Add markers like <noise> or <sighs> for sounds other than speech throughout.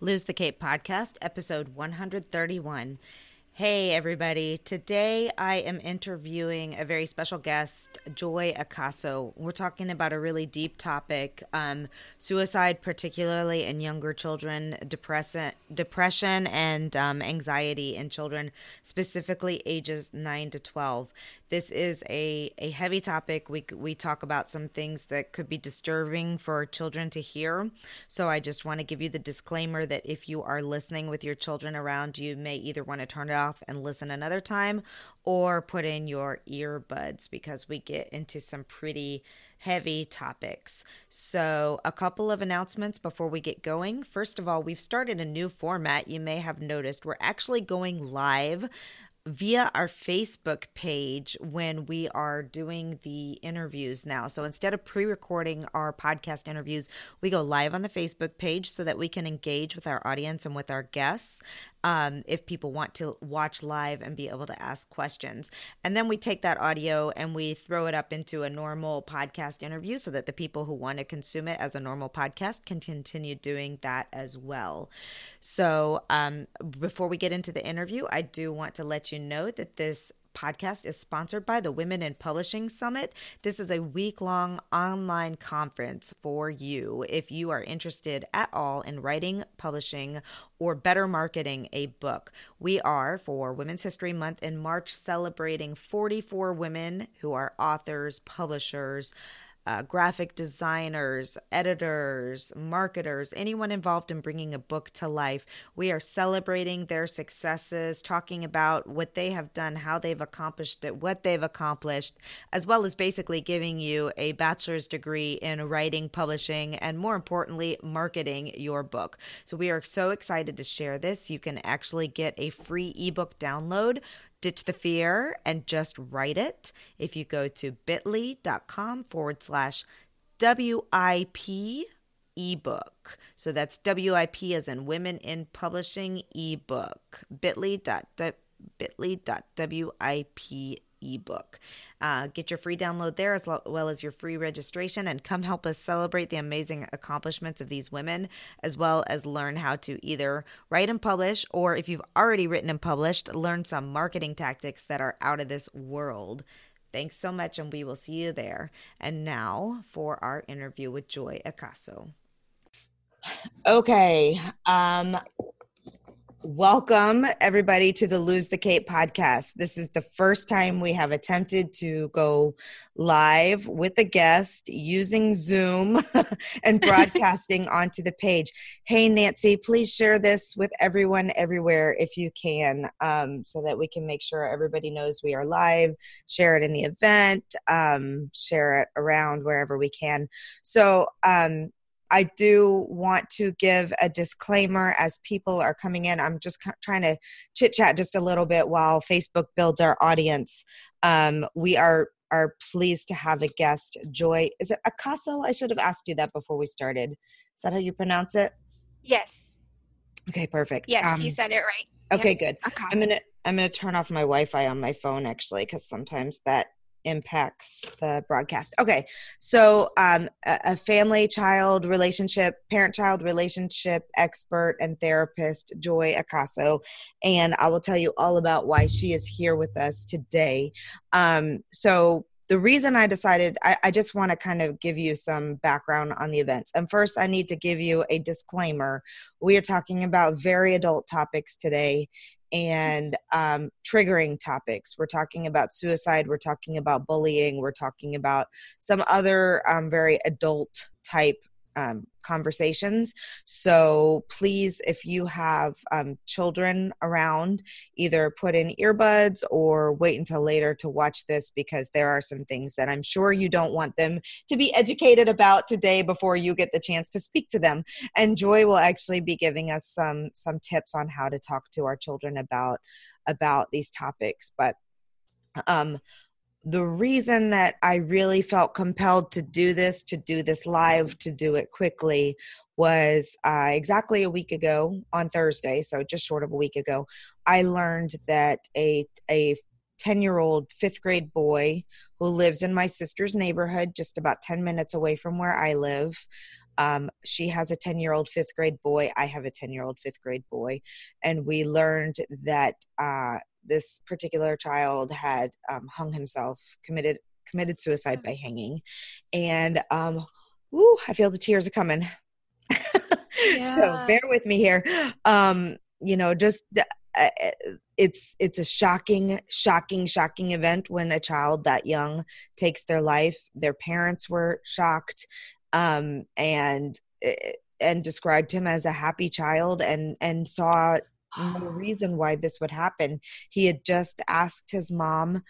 Lose the Cape podcast, episode 131. Hey, everybody. Today I am interviewing a very special guest, Joy Acaso. We're talking about a really deep topic um, suicide, particularly in younger children, depression, depression and um, anxiety in children, specifically ages 9 to 12 this is a, a heavy topic. We, we talk about some things that could be disturbing for children to hear. So I just want to give you the disclaimer that if you are listening with your children around, you may either want to turn it off and listen another time or put in your earbuds because we get into some pretty heavy topics. So, a couple of announcements before we get going. First of all, we've started a new format. You may have noticed we're actually going live via our Facebook page when we are doing the interviews now. So instead of pre recording our podcast interviews, we go live on the Facebook page so that we can engage with our audience and with our guests um, if people want to watch live and be able to ask questions. And then we take that audio and we throw it up into a normal podcast interview so that the people who want to consume it as a normal podcast can continue doing that as well. So um, before we get into the interview, I do want to let you know that this podcast is sponsored by the Women in Publishing Summit. This is a week long online conference for you if you are interested at all in writing, publishing, or better marketing a book. We are, for Women's History Month in March, celebrating 44 women who are authors, publishers, uh, graphic designers, editors, marketers, anyone involved in bringing a book to life. We are celebrating their successes, talking about what they have done, how they've accomplished it, what they've accomplished, as well as basically giving you a bachelor's degree in writing, publishing, and more importantly, marketing your book. So we are so excited to share this. You can actually get a free ebook download ditch the fear and just write it. If you go to bit.ly.com forward slash WIP ebook. So that's WIP as in Women in Publishing ebook. bit.ly.wip ebook. Uh, get your free download there as well as your free registration and come help us celebrate the amazing accomplishments of these women, as well as learn how to either write and publish, or if you've already written and published, learn some marketing tactics that are out of this world. Thanks so much, and we will see you there. And now for our interview with Joy Acaso. Okay. Um, Welcome, everybody, to the Lose the Cape podcast. This is the first time we have attempted to go live with a guest using Zoom <laughs> and broadcasting <laughs> onto the page. Hey, Nancy, please share this with everyone everywhere if you can, um, so that we can make sure everybody knows we are live. Share it in the event, um, share it around wherever we can. So, um, I do want to give a disclaimer as people are coming in. I'm just trying to chit chat just a little bit while Facebook builds our audience. Um, we are are pleased to have a guest, Joy. Is it Acaso? I should have asked you that before we started. Is that how you pronounce it? Yes. Okay, perfect. Yes, um, you said it right. Okay, yep. good. I'm gonna I'm gonna turn off my Wi-Fi on my phone actually, because sometimes that impacts the broadcast. Okay, so um, a, a family child relationship, parent child relationship expert and therapist, Joy Acaso, and I will tell you all about why she is here with us today. Um, so, the reason I decided, I, I just want to kind of give you some background on the events. And first, I need to give you a disclaimer. We are talking about very adult topics today, and um, triggering topics. We're talking about suicide, we're talking about bullying, we're talking about some other um, very adult type um, conversations. So please, if you have um, children around, either put in earbuds or wait until later to watch this because there are some things that I'm sure you don't want them to be educated about today before you get the chance to speak to them. And Joy will actually be giving us some some tips on how to talk to our children about about these topics. But um, the reason that I really felt compelled to do this, to do this live, to do it quickly, was uh, exactly a week ago on Thursday, so just short of a week ago, I learned that a a 10 year old fifth grade boy who lives in my sister's neighborhood, just about 10 minutes away from where I live, Um, she has a 10 year old fifth grade boy. I have a 10 year old fifth grade boy. And we learned that uh, this particular child had um, hung himself, committed committed suicide by hanging, and um, woo, I feel the tears are coming. <laughs> yeah. so bear with me here. Um, you know, just uh, it's it's a shocking, shocking, shocking event when a child that young takes their life. Their parents were shocked, um, and eh, and described him as a happy child, and and saw no <gasps> reason why this would happen. He had just asked his mom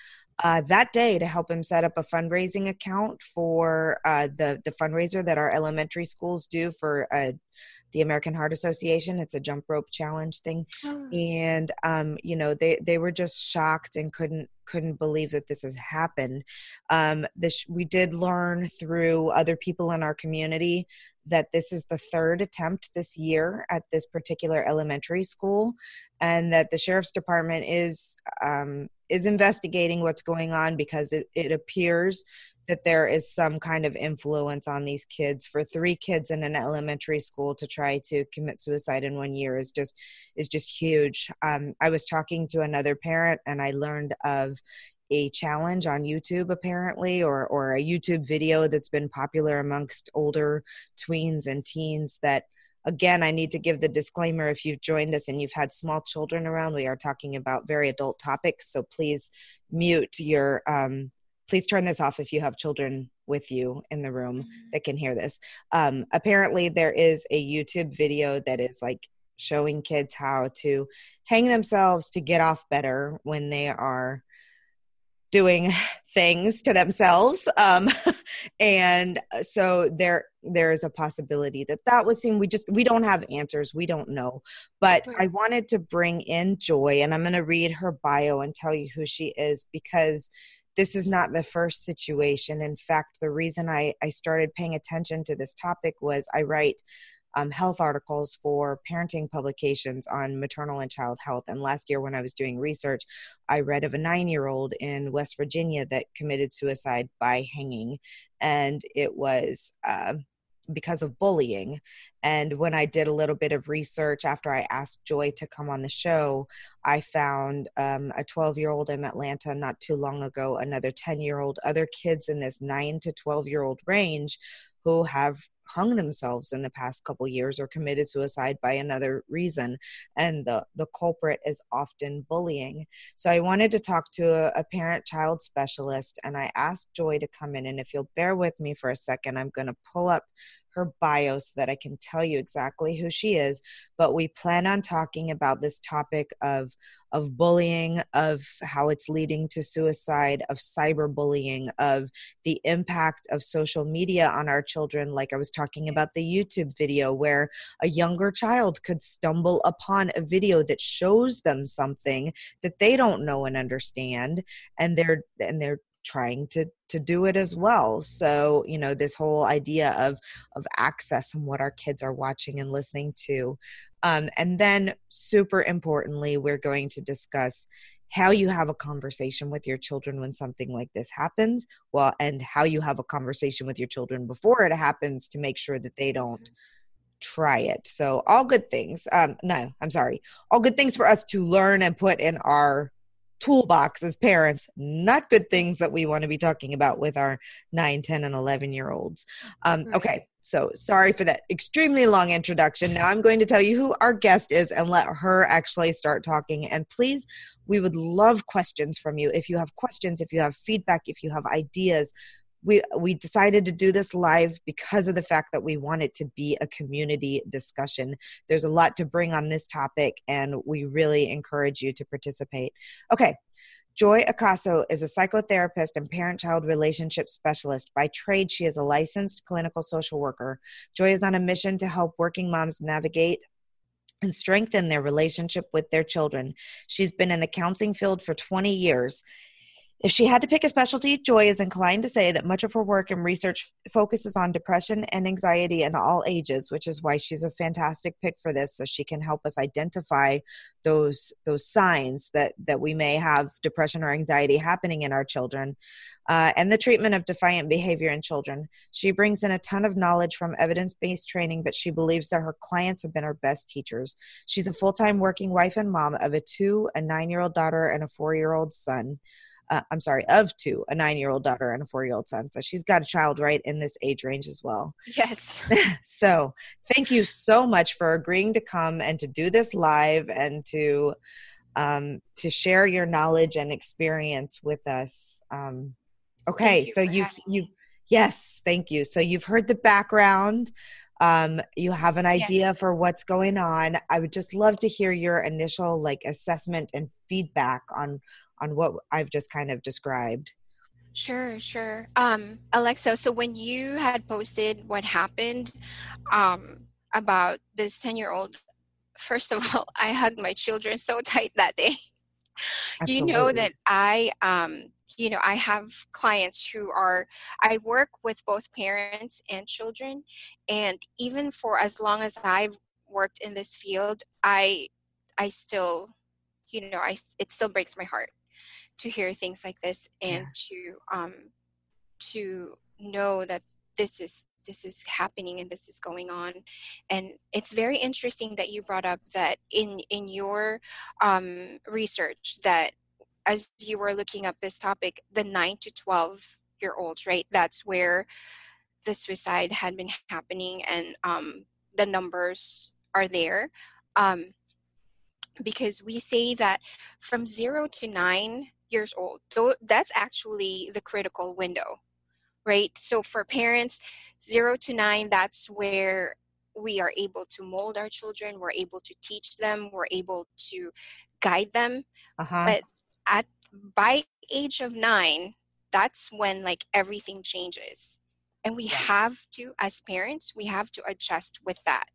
uh, that day to help him set up a fundraising account for uh, the the fundraiser that our elementary schools do for uh, the American Heart Association. It's a jump rope challenge thing, oh. and um, you know they they were just shocked and couldn't couldn't believe that this has happened. Um, this we did learn through other people in our community that this is the third attempt this year at this particular elementary school and that the sheriff's department is um, is investigating what's going on because it, it appears that there is some kind of influence on these kids for three kids in an elementary school to try to commit suicide in one year is just is just huge um, i was talking to another parent and i learned of a challenge on youtube apparently or or a youtube video that's been popular amongst older tweens and teens that again, I need to give the disclaimer if you've joined us and you've had small children around, we are talking about very adult topics. So please mute your, um, please turn this off if you have children with you in the room mm-hmm. that can hear this. Um, apparently, there is a YouTube video that is like showing kids how to hang themselves to get off better when they are doing <laughs> things to themselves. Um, <laughs> and so there there is a possibility that that was seen. We just we don't have answers. We don't know. But i wanted to bring in joy and i'm going to read her bio and tell you who she is because this is not the first situation in fact the reason i i started paying attention to this topic was i write um, health articles for parenting publications on maternal and child health. And last year, when I was doing research, I read of a nine year old in West Virginia that committed suicide by hanging. And it was uh, because of bullying. And when I did a little bit of research after I asked Joy to come on the show, I found um, a 12 year old in Atlanta not too long ago, another 10 year old, other kids in this 9 to 12 year old range who have hung themselves in the past couple years or committed suicide by another reason. And the the culprit is often bullying. So i wanted to talk to a, a parent child specialist and i asked joy to come in. And if you'll bear with me for a second i'm going to pull up her bio so that I can tell you exactly who she is. But we plan on talking about this topic of of bullying, of how it's leading to suicide, of cyberbullying, of the impact of social media on our children. Like I was talking about the YouTube video where a younger child could stumble upon a video that shows them something that they don't know and understand, and they're and they're trying to to do it as well so you know this whole idea of of access and what our kids are watching and listening to um, and then super importantly we're going to discuss how you have a conversation with your children when something like this happens well and how you have a conversation with your children before it happens to make sure that they don't mm-hmm. try it so all good things um no i'm sorry all good things for us to learn and put in our toolbox as parents not good things that we want to be talking about with our 9 10 and 11 year olds. Um, right. okay so sorry for that extremely long introduction. Now i'm going to tell you who our guest is and let her actually start talking. And please we would love questions from you. If you have questions if you have feedback if you have ideas we we decided to do this live because of the fact that we want it to be a community discussion there's a lot to bring on this topic and we really encourage you to participate okay Joy Acaso is a psychotherapist and parent child relationship specialist. By trade, she is a licensed clinical social worker. Joy is on a mission to help working moms navigate and strengthen their relationship with their children. She's been in the counseling field for 20 years If she had to pick a specialty, Joy is inclined to say that much of her work and research focuses on depression and anxiety in all ages, which is why she's a fantastic pick for this so she can help us identify those those signs that that we may have depression or anxiety happening in our children. Uh, and the treatment of defiant behavior in children. She brings in a ton of knowledge from evidence based training, but she believes that her clients have been her best teachers. She's a full time working wife and mom of a two, a nine year old daughter, and a four year old son uh, I'm sorry, of two, a nine year old daughter and a four year old son. So she's got a child right in this age range as well. <laughs> Yes. <laughs> so thank you so much for agreeing to come and to do this live and to um, to share your knowledge and experience with us. Um, okay, you so you you me. yes, thank you. So you've heard the background. Um, you have an idea yes. for what's going on. I would just love to hear your initial like assessment and feedback on on what I've just kind of described. Sure, sure. Um, Alexa, so when you had posted what happened um, about this 10 year old, first of <laughs> all, I hugged my children so tight that day. Absolutely. <laughs> You know that I, um, you know, I have clients who are, I work with both parents and children. And even for as long as I've worked in this field, I, I still, you know, I, it still breaks my heart to hear things like this and yes. to um to know that this is this is happening and this is going on. And it's very interesting that you brought up that in in your um, research that as you were looking up this topic the 9 to 12 year olds right? That's where the suicide had been happening and um, the numbers are there. Um, because we say that from 0 to 9 years old. That's actually the critical window, right? So for parents, zero to nine, that's where we are able to mold our children. We're able to teach them. We're able to guide them. Uh-huh. But at by age of nine, that's when like everything changes, and we have to, as parents, we have to adjust with that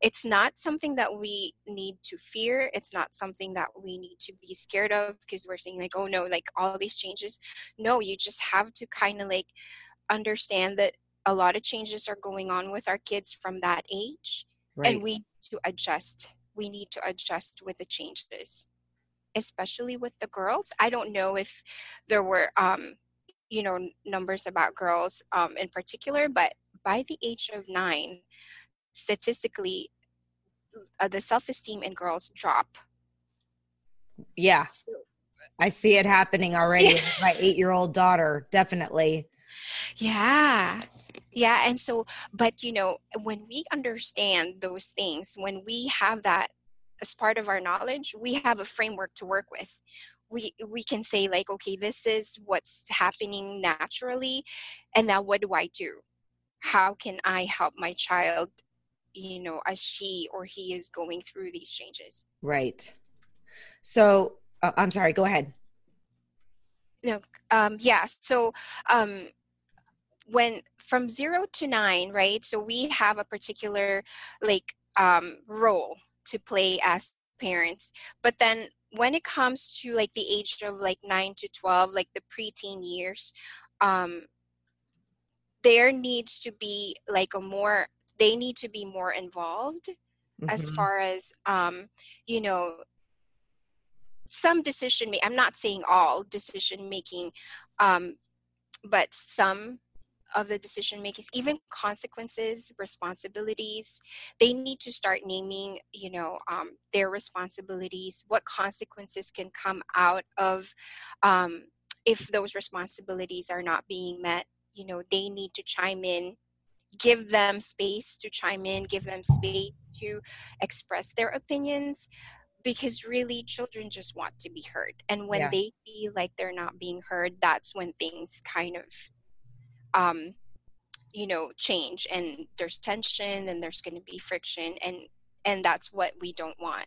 it's not something that we need to fear it's not something that we need to be scared of because we're saying like oh no like all these changes no you just have to kind of like understand that a lot of changes are going on with our kids from that age right. and we need to adjust we need to adjust with the changes especially with the girls i don't know if there were um you know numbers about girls um in particular but by the age of nine statistically uh, the self-esteem in girls drop. Yeah. I see it happening already with my eight-year-old daughter definitely. Yeah. Yeah and so but you know when we understand those things when we have that as part of our knowledge we have a framework to work with. We we can say like okay this is what's happening naturally and now what do i do? How can i help my child you know as she or he is going through these changes. Right. So uh, i'm sorry go ahead. No um yeah so um when from 0 to 9 right so we have a particular like um role to play as parents but then when it comes to like the age of like 9 to 12 like the preteen years um there needs to be like a more they need to be more involved mm-hmm. as far as um, you know some decision making i'm not saying all decision making um, but some of the decision makers even consequences responsibilities they need to start naming you know um, their responsibilities what consequences can come out of um, if those responsibilities are not being met you know they need to chime in give them space to chime in, give them space to express their opinions because really children just want to be heard. And when yeah. they feel like they're not being heard, that's when things kind of um you know change and there's tension and there's going to be friction and and that's what we don't want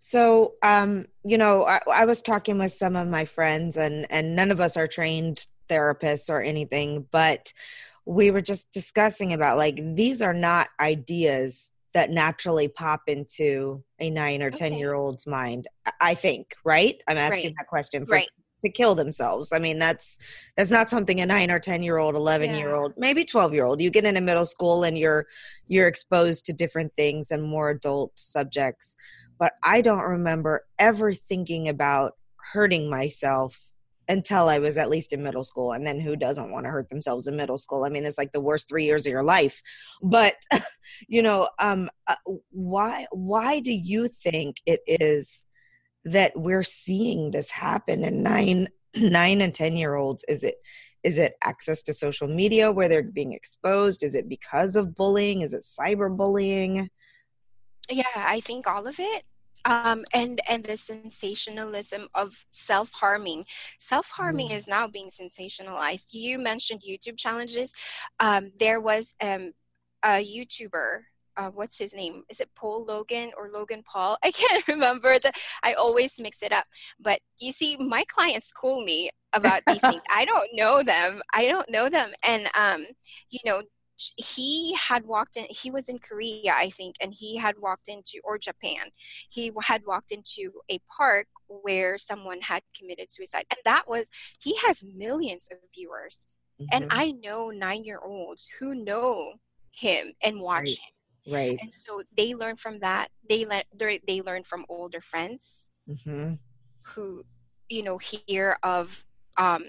so um you know I, I was talking with some of my friends and and none of us are trained therapists or anything but we were just discussing about like these are not ideas that naturally pop into a nine or ten okay. year old's mind i think right i'm asking right. that question for, right. to kill themselves. I mean, that's that's not something a 9 or 10 year old, 11 year old, maybe 12 year old. You get into middle school and you're you're exposed to different things and more adult subjects. But I don't remember ever thinking about hurting myself until I was at least in middle school. And then who doesn't want to hurt themselves in middle school? I mean, it's like the worst three years of your life. But <laughs> you know, um, uh, why why do you think it is that we're seeing this happen in nine <clears throat> nine and ten year olds? Is it is it access to social media where they're being exposed? Is it because of bullying? Is it cyberbullying? Yeah, I think all of it um, and and the sensationalism of self-harming self-harming mm. is now being sensationalized you mentioned youtube challenges um, there was um, a youtuber uh, what's his name? Is it Paul Logan or Logan Paul? <laughs> I can't remember. The I always mix it up. But you see, my clients call me about these things. I don't know them. I don't know them, and um, you know, he had walked in he was in korea i think and he had walked into or japan he had walked into a park where someone had committed suicide and that was he has millions of viewers mm-hmm. and i know nine year olds who know him and watch right. him right and so they learn from that they let they learn from older friends mm-hmm. who you know hear of um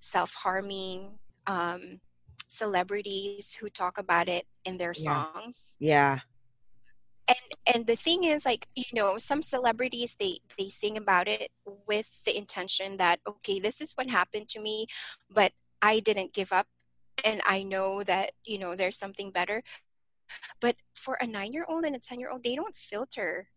self-harming um celebrities who talk about it in their songs. Yeah. And and the thing is like, you know, some celebrities they they sing about it with the intention that okay, this is what happened to me, but I didn't give up and I know that, you know, there's something better. But for a 9-year-old and a 10-year-old, they don't filter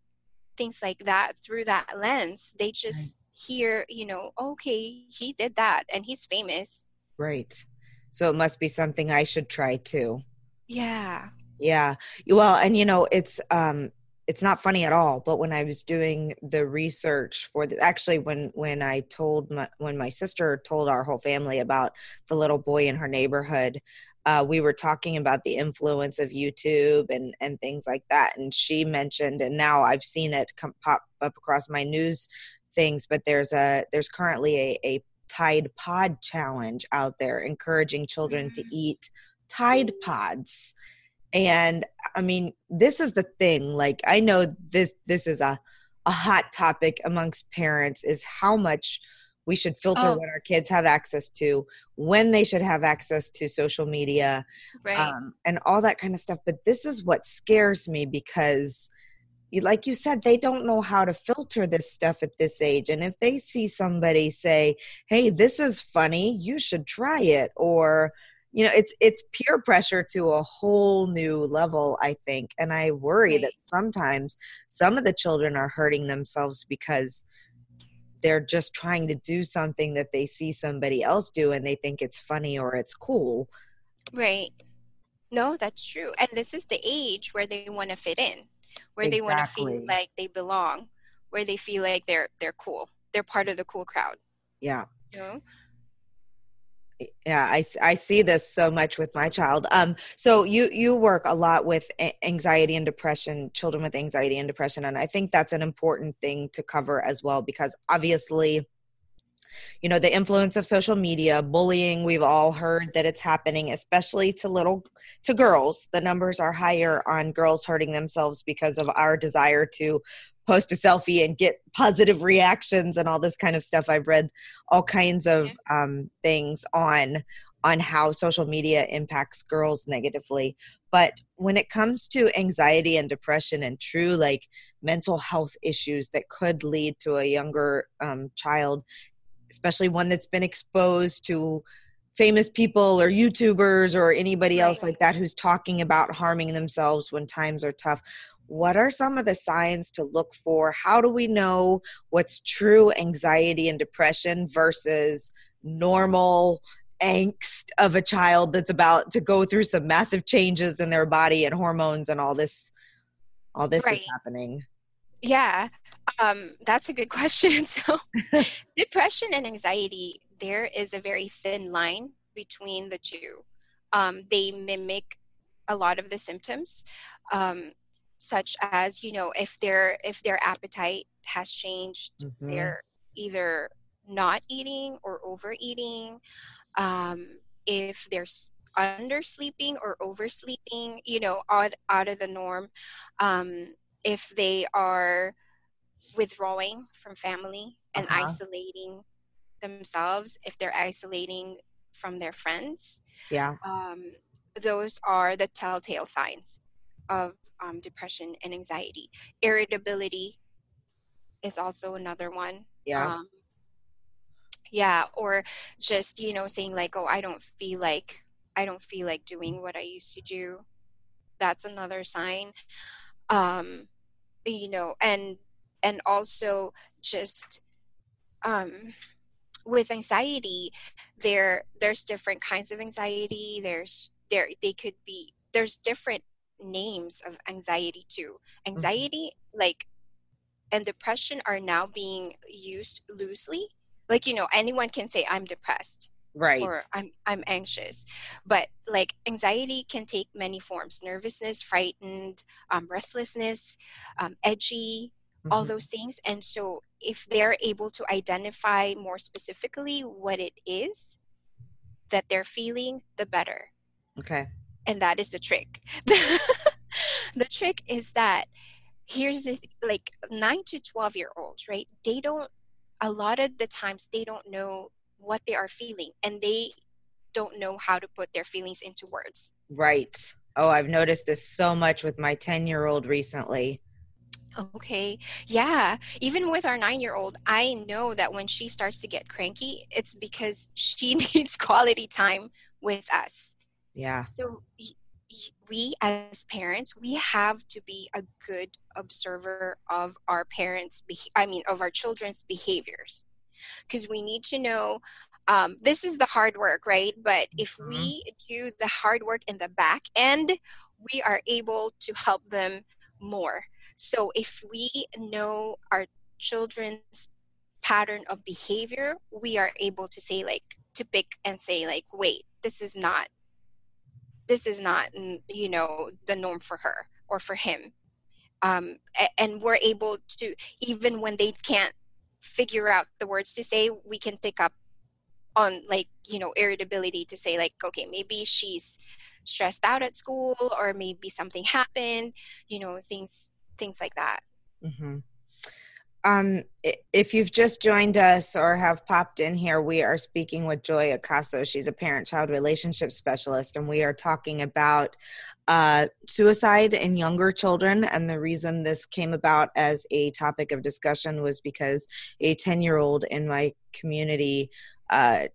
things like that through that lens. They just right. hear, you know, okay, he did that and he's famous. Right so it must be something i should try too. Yeah. Yeah. Well and you know it's um it's not funny at all but when i was doing the research for the actually when when i told my when my sister told our whole family about the little boy in her neighborhood uh, we were talking about the influence of youtube and and things like that and she mentioned and now i've seen it come pop up across my news things but there's a there's currently a, a Tide Pod challenge out there, encouraging children to mm. eat Tide Pods. And I mean, this is the thing. Like, I know this this is a a hot topic amongst parents is how much we should filter oh. what our kids have access to, when they should have access to social media, right. um, and all that kind of stuff. But this is what scares me because like you said they don't know how to filter this stuff at this age. And if they see somebody say hey this is funny you should try it or you know it's it's peer pressure to a whole new level i think. And i worry right. that sometimes some of the children are hurting themselves because they're just trying to do something that they see somebody else do and they think it's funny or it's cool. Right. No that's true. And this is the age where they want to fit in where exactly. they want to feel like they belong, where they feel like they're they're cool. They're part of the cool crowd. Yeah. You know? yeah I, I see this so much with my child um so you you work a lot with anxiety and depression children with anxiety and depression and i think that's an important thing to cover as well because obviously you know the influence of social media bullying we've all heard that it's happening especially to little to girls. The numbers are higher on girls hurting themselves because of our desire to post a selfie and get positive reactions and all this kind of stuff. I've read all kinds of um, things on on how social media impacts girls negatively. But when it comes to anxiety and depression and true like mental health issues that could lead to a younger um, child especially one that's been exposed to famous people or YouTubers or anybody right. else like that who's talking about harming themselves when times are tough. What are some of the signs to look for? How do we know what's true anxiety and depression versus normal angst of a child that's about to go through some massive changes in their body and hormones and all this all this right. is happening? Yeah. Um, that's a good question. <laughs> So, depression and anxiety, there is a very thin line between the two. Um, they mimic a lot of the symptoms, um, such as you know, if their if their appetite has changed, mm-hmm. they're either not eating or overeating, um, if they're undersleeping or oversleeping, you know, out, out of the norm, um, if they are withdrawing from family and uh-huh. isolating themselves, if they're isolating from their friends. Yeah. Um, those are the telltale signs of um, depression and anxiety. Irritability is also another one. Yeah. Um, yeah, or just you know saying like, "Oh, I don't feel like I don't feel like doing what I used to do." That's another sign. Um, you know, and and also just um with anxiety there there's different kinds of anxiety there's there they could be there's different names of anxiety too mm-hmm. anxiety mm-hmm. like and depression are now being used loosely like you know anyone can say i'm depressed right or i'm i'm anxious but like anxiety can take many forms nervousness frightened um, restlessness um, edgy mm-hmm. all those things and so if they're able to identify more specifically what it is that they're feeling the better. Okay. And that is the trick. <laughs> The trick is that here's the like 9 to 12 year olds right? They don't a lot of the times they don't know what they are feeling and they don't know how to put their feelings into words. Right. Oh i've noticed this so much with my 10 year old recently Okay. Yeah. Even with our nine year old, I know that when she starts to get cranky, it's because she <laughs> needs quality time with us. Yeah. So we as parents, we have to be a good observer of our parents, I mean, of our children's behaviors. Because we need to know um, this is the hard work, right? But if mm-hmm. we do the hard work in the back end, we are able to help them more so if we know our children's pattern of behavior, we are able to say like to pick and say like, wait, this is not this is not you know the norm for her or for him. Um, and we're able to even when they can't figure out the words to say we can pick up on like you know irritability to say like okay maybe she's stressed out at school or maybe something happened you know things things like that. Mm-hmm. Um, if you've just joined us or have popped in here, we are speaking with Joy Acaso. She's a parent child relationship specialist, and we are talking about uh, suicide in younger children. And the reason this came about as a topic of discussion was because a 10 year old in my community uh,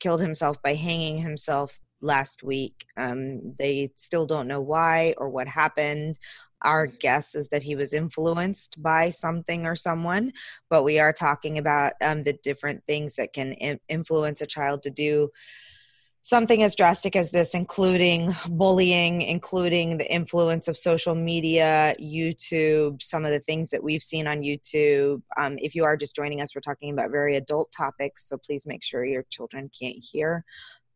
killed himself by hanging himself last week. Um, they still don't know why or what happened our guess is that he was influenced by something or someone but we are talking about um, the different things that can in- influence a child to do something as drastic as this including bullying including the influence of social media youtube some of the things that we've seen on youtube. Um, if you are just joining us we're talking about very adult topics so please make sure your children can't hear.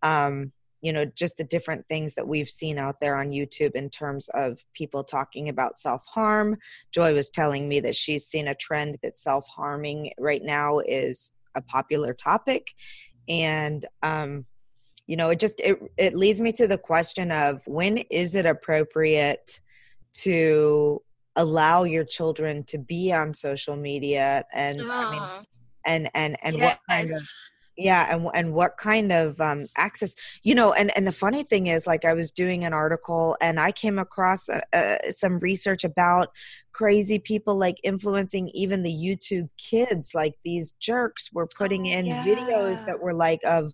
Um, you know just the different things that we've seen out there on youtube in terms of people talking about self-harm. Joy was telling me that she's seen a trend that self-harming right now is a popular topic. And um you know it just it, it leads me to the question of when is it appropriate to allow your children to be on social media? And i mean and and and yes. what kind of yeah and and what kind of um, access you know and and the funny thing is like i was doing an article and i came across some research about crazy people like influencing even the youtube kids like these jerks were putting oh, in yeah. videos that were like of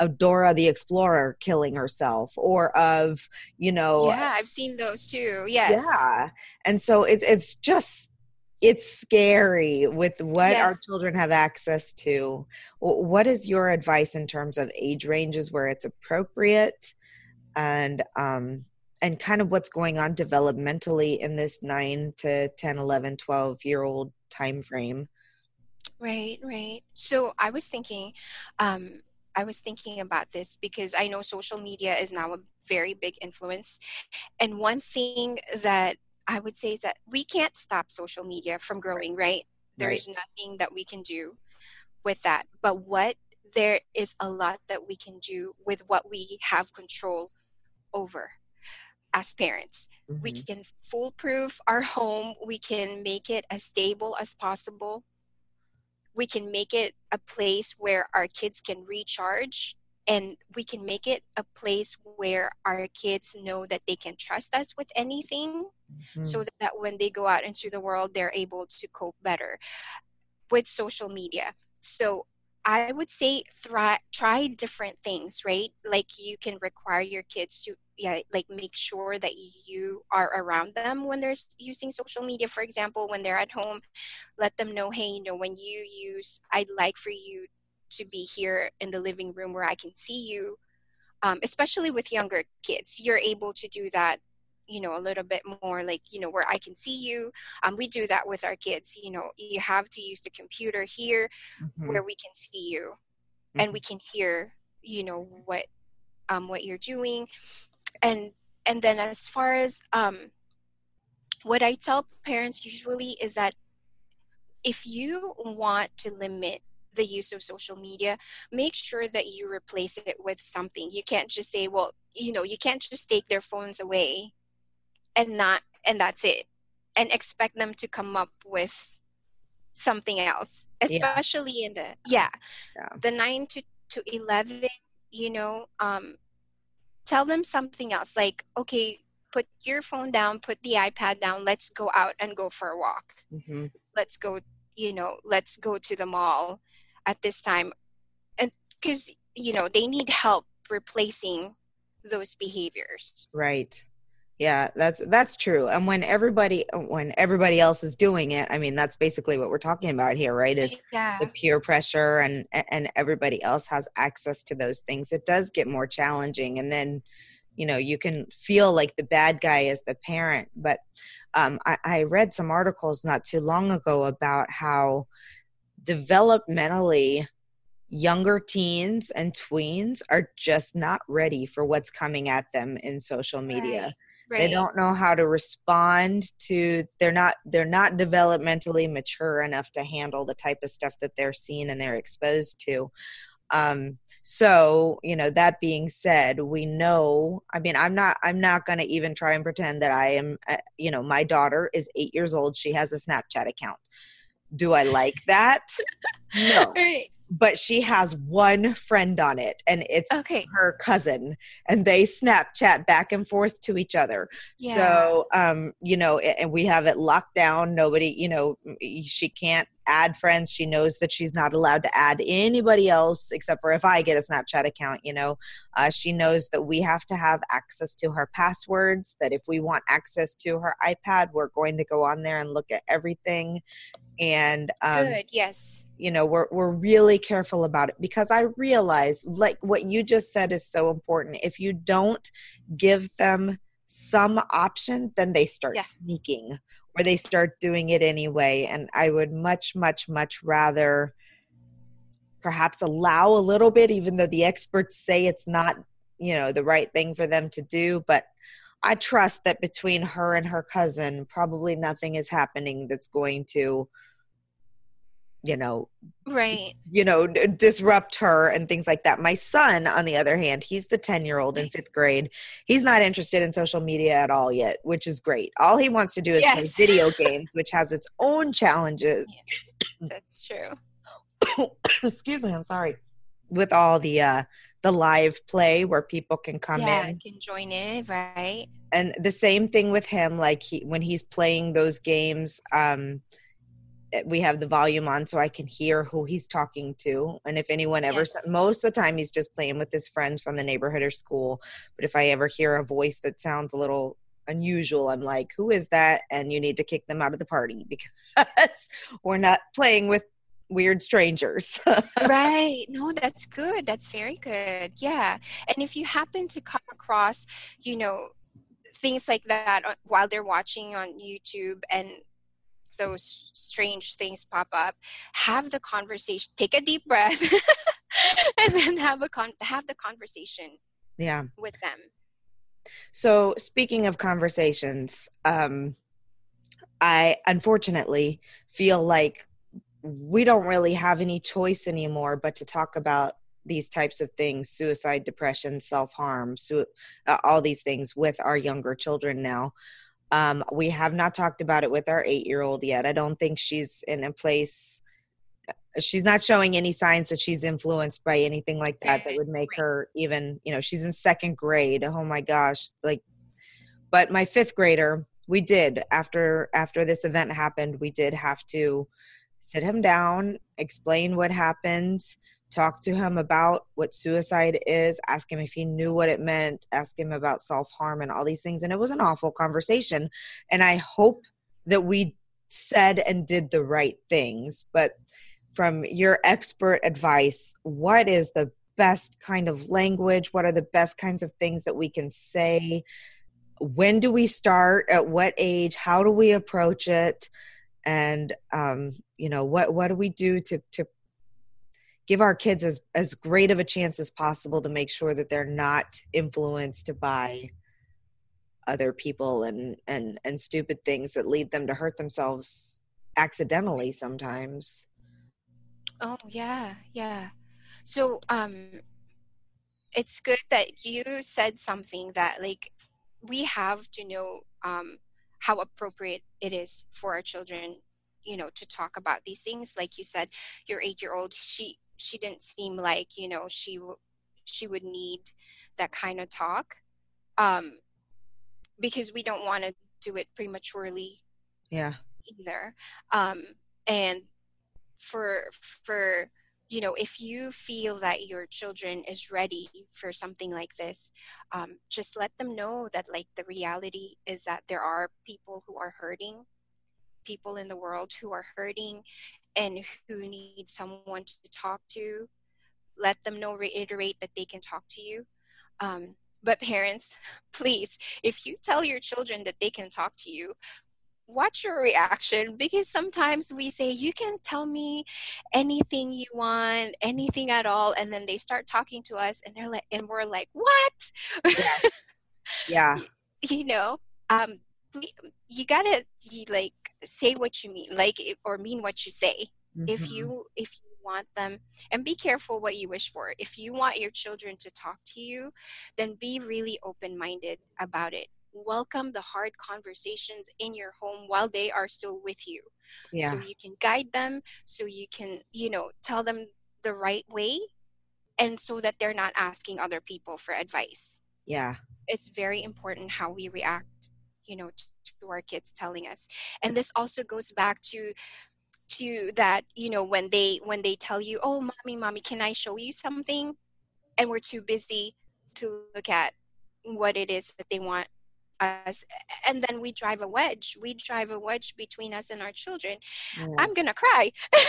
of Dora the Explorer killing herself or of, you know. Yeah, I've seen those too. Yes. Yeah. And so it, it's just it's scary with what yes. our children have access to. What is your advice in terms of age ranges where it's appropriate and um and kind of what's going on developmentally in this 9 to 10 11 12 year old time frame right right so i was thinking um i was thinking about this because i know social media is now a very big influence and one thing that I would say is that we can't stop social media from growing, right? There's right. nothing that we can do with that but what there is a lot that we can do with what we have control over as parents mm-hmm. we can foolproof our home we can make it as stable as possible we can make it a place where our kids can recharge and we can make it a place where our kids know that they can trust us with anything mm-hmm. so that when they go out into the world they're able to cope better with social media. So i would say try try different things right? Like you can require your kids to yeah like make sure that you are around them when they're using social media. For example when they're at home let them know hey you know when you use i'd like for you to be here in the living room where I can see you. Um, especially with younger kids, you're able to do that, you know, a little bit more like, you know, where I can see you. Um, we do that with our kids. You know, you have to use the computer here mm-hmm. where we can see you mm-hmm. and we can hear, you know, what um, what you're doing. And and then as far as um, what I tell parents usually is that if you want to limit the use of social media make sure that you replace it with something. You can't just say well you know you can't just take their phones away and not and that's it and expect them to come up with something else especially yeah. in the yeah, yeah, the 9 to to 11 you know um tell them something else like okay put your phone down put the ipad down let's go out and go for a walk. Mm-hmm. let's go you know let's go to the mall at this time and because you know they need help replacing those behaviors. Right. Yeah that's that's true. And when everybody when everybody else is doing it i mean that's basically what we're talking about here right is yeah. the peer pressure and and everybody else has access to those things. It does get more challenging and then you know you can feel like the bad guy is the parent. But um, I, I read some articles not too long ago about how developmentally younger teens and tweens are just not ready for what's coming at them in social media. Right, right. they don't know how to respond to they're not they're not developmentally mature enough to handle the type of stuff that they're seeing and they're exposed to. Um so you know that being said we know i mean i'm not i'm not going to even try and pretend that i am uh, you know my daughter is 8 years old. She has a snapchat account do I like that? No. <laughs> Right. But she has one friend on it, and it's okay. her cousin, and they Snapchat back and forth to each other. Yeah. So, um, you know, and we have it locked down. Nobody, you know, she can't add friends. She knows that she's not allowed to add anybody else except for if I get a Snapchat account, you know. Uh, she knows that we have to have access to her passwords, that if we want access to her iPad, we're going to go on there and look at everything and um, good yes you know we're we're really careful about it because i realize like what you just said is so important if you don't give them some option then they start yeah. sneaking or they start doing it anyway and i would much much much rather perhaps allow a little bit even though the experts say it's not you know the right thing for them to do but i trust that between her and her cousin probably nothing is happening that's going to you know right. you know disrupt her and things like that. My son on the other hand he's the 10 year old in fifth grade. He's not interested in social media at all yet which is great. All he wants to do is yes. play <laughs> video games which has its own challenges. Yeah, that's true. <coughs> Excuse me i'm sorry. With all the uh the live play where people can come yeah, in. can join in right. And the same thing with him like he when he's playing those games um we have the volume on so I can hear who he's talking to. And if anyone ever, yes. most of the time he's just playing with his friends from the neighborhood or school. But if I ever hear a voice that sounds a little unusual, I'm like, who is that? And you need to kick them out of the party <laughs> because we're not playing with weird strangers. <laughs> right. No, that's good. That's very good. Yeah. And if you happen to come across, you know, things like that uh, while they're watching on YouTube and those strange things pop up have the conversation take a deep breath <laughs> and then have a con have the conversation yeah. with them. So speaking of conversations um i unfortunately feel like we don't really have any choice anymore but to talk about these types of things suicide depression self-harm su- uh, all these things with our younger children now um, we have not talked about it with our eight year old yet. I don't think she's in a place uh, she's not showing any signs that she's influenced by anything like that that would make her even you know she's in second grade. Oh my gosh like but my fifth grader we did after after this event happened we did have to sit him down explain what happened talk to him about what suicide is ask him if he knew what it meant ask him about self-harm and all these things. And it was an awful conversation. And i hope that we said and did the right things. But from your expert advice what is the best kind of language? What are the best kinds of things that we can say? When do we start? At what age? How do we approach it? And um, you know what what do we do to to give our kids as as great of a chance as possible to make sure that they're not influenced by other people and and and stupid things that lead them to hurt themselves accidentally sometimes. Oh yeah yeah. So um it's good that you said something that like we have to know um how appropriate it is for our children you know to talk about these things. Like you said your 8 year old she she didn't seem like you know she w- she would need that kind of talk um because we don't want to do it prematurely yeah. either. Um and for for you know if you feel that your children is ready for something like this um, just let them know that like the reality is that there are people who are hurting people in the world who are hurting and who needs someone to talk to let them know reiterate that they can talk to you. Um, but parents <laughs> please if you tell your children that they can talk to you watch your reaction because sometimes we say you can tell me anything you want anything at all and then they start talking to us and they're like and we're like what? Yes. yeah. <laughs> You know um you gotta you like say what you mean like or mean what you say. Mm-hmm. if you if you want them and be careful what you wish for. If you want your children to talk to you then be really open-minded about it. Welcome the hard conversations in your home while they are still with you. Yeah. so you can guide them so you can you know tell them the right way and so that they're not asking other people for advice. Yeah. It's very important how we react you know to our kids telling us. And this also goes back to to that you know when they when they tell you oh mommy mommy can i show you something? And we're too busy to look at what it is that they want us. And then we drive a wedge. We drive a wedge between us and our children. I'm gonna cry. <laughs>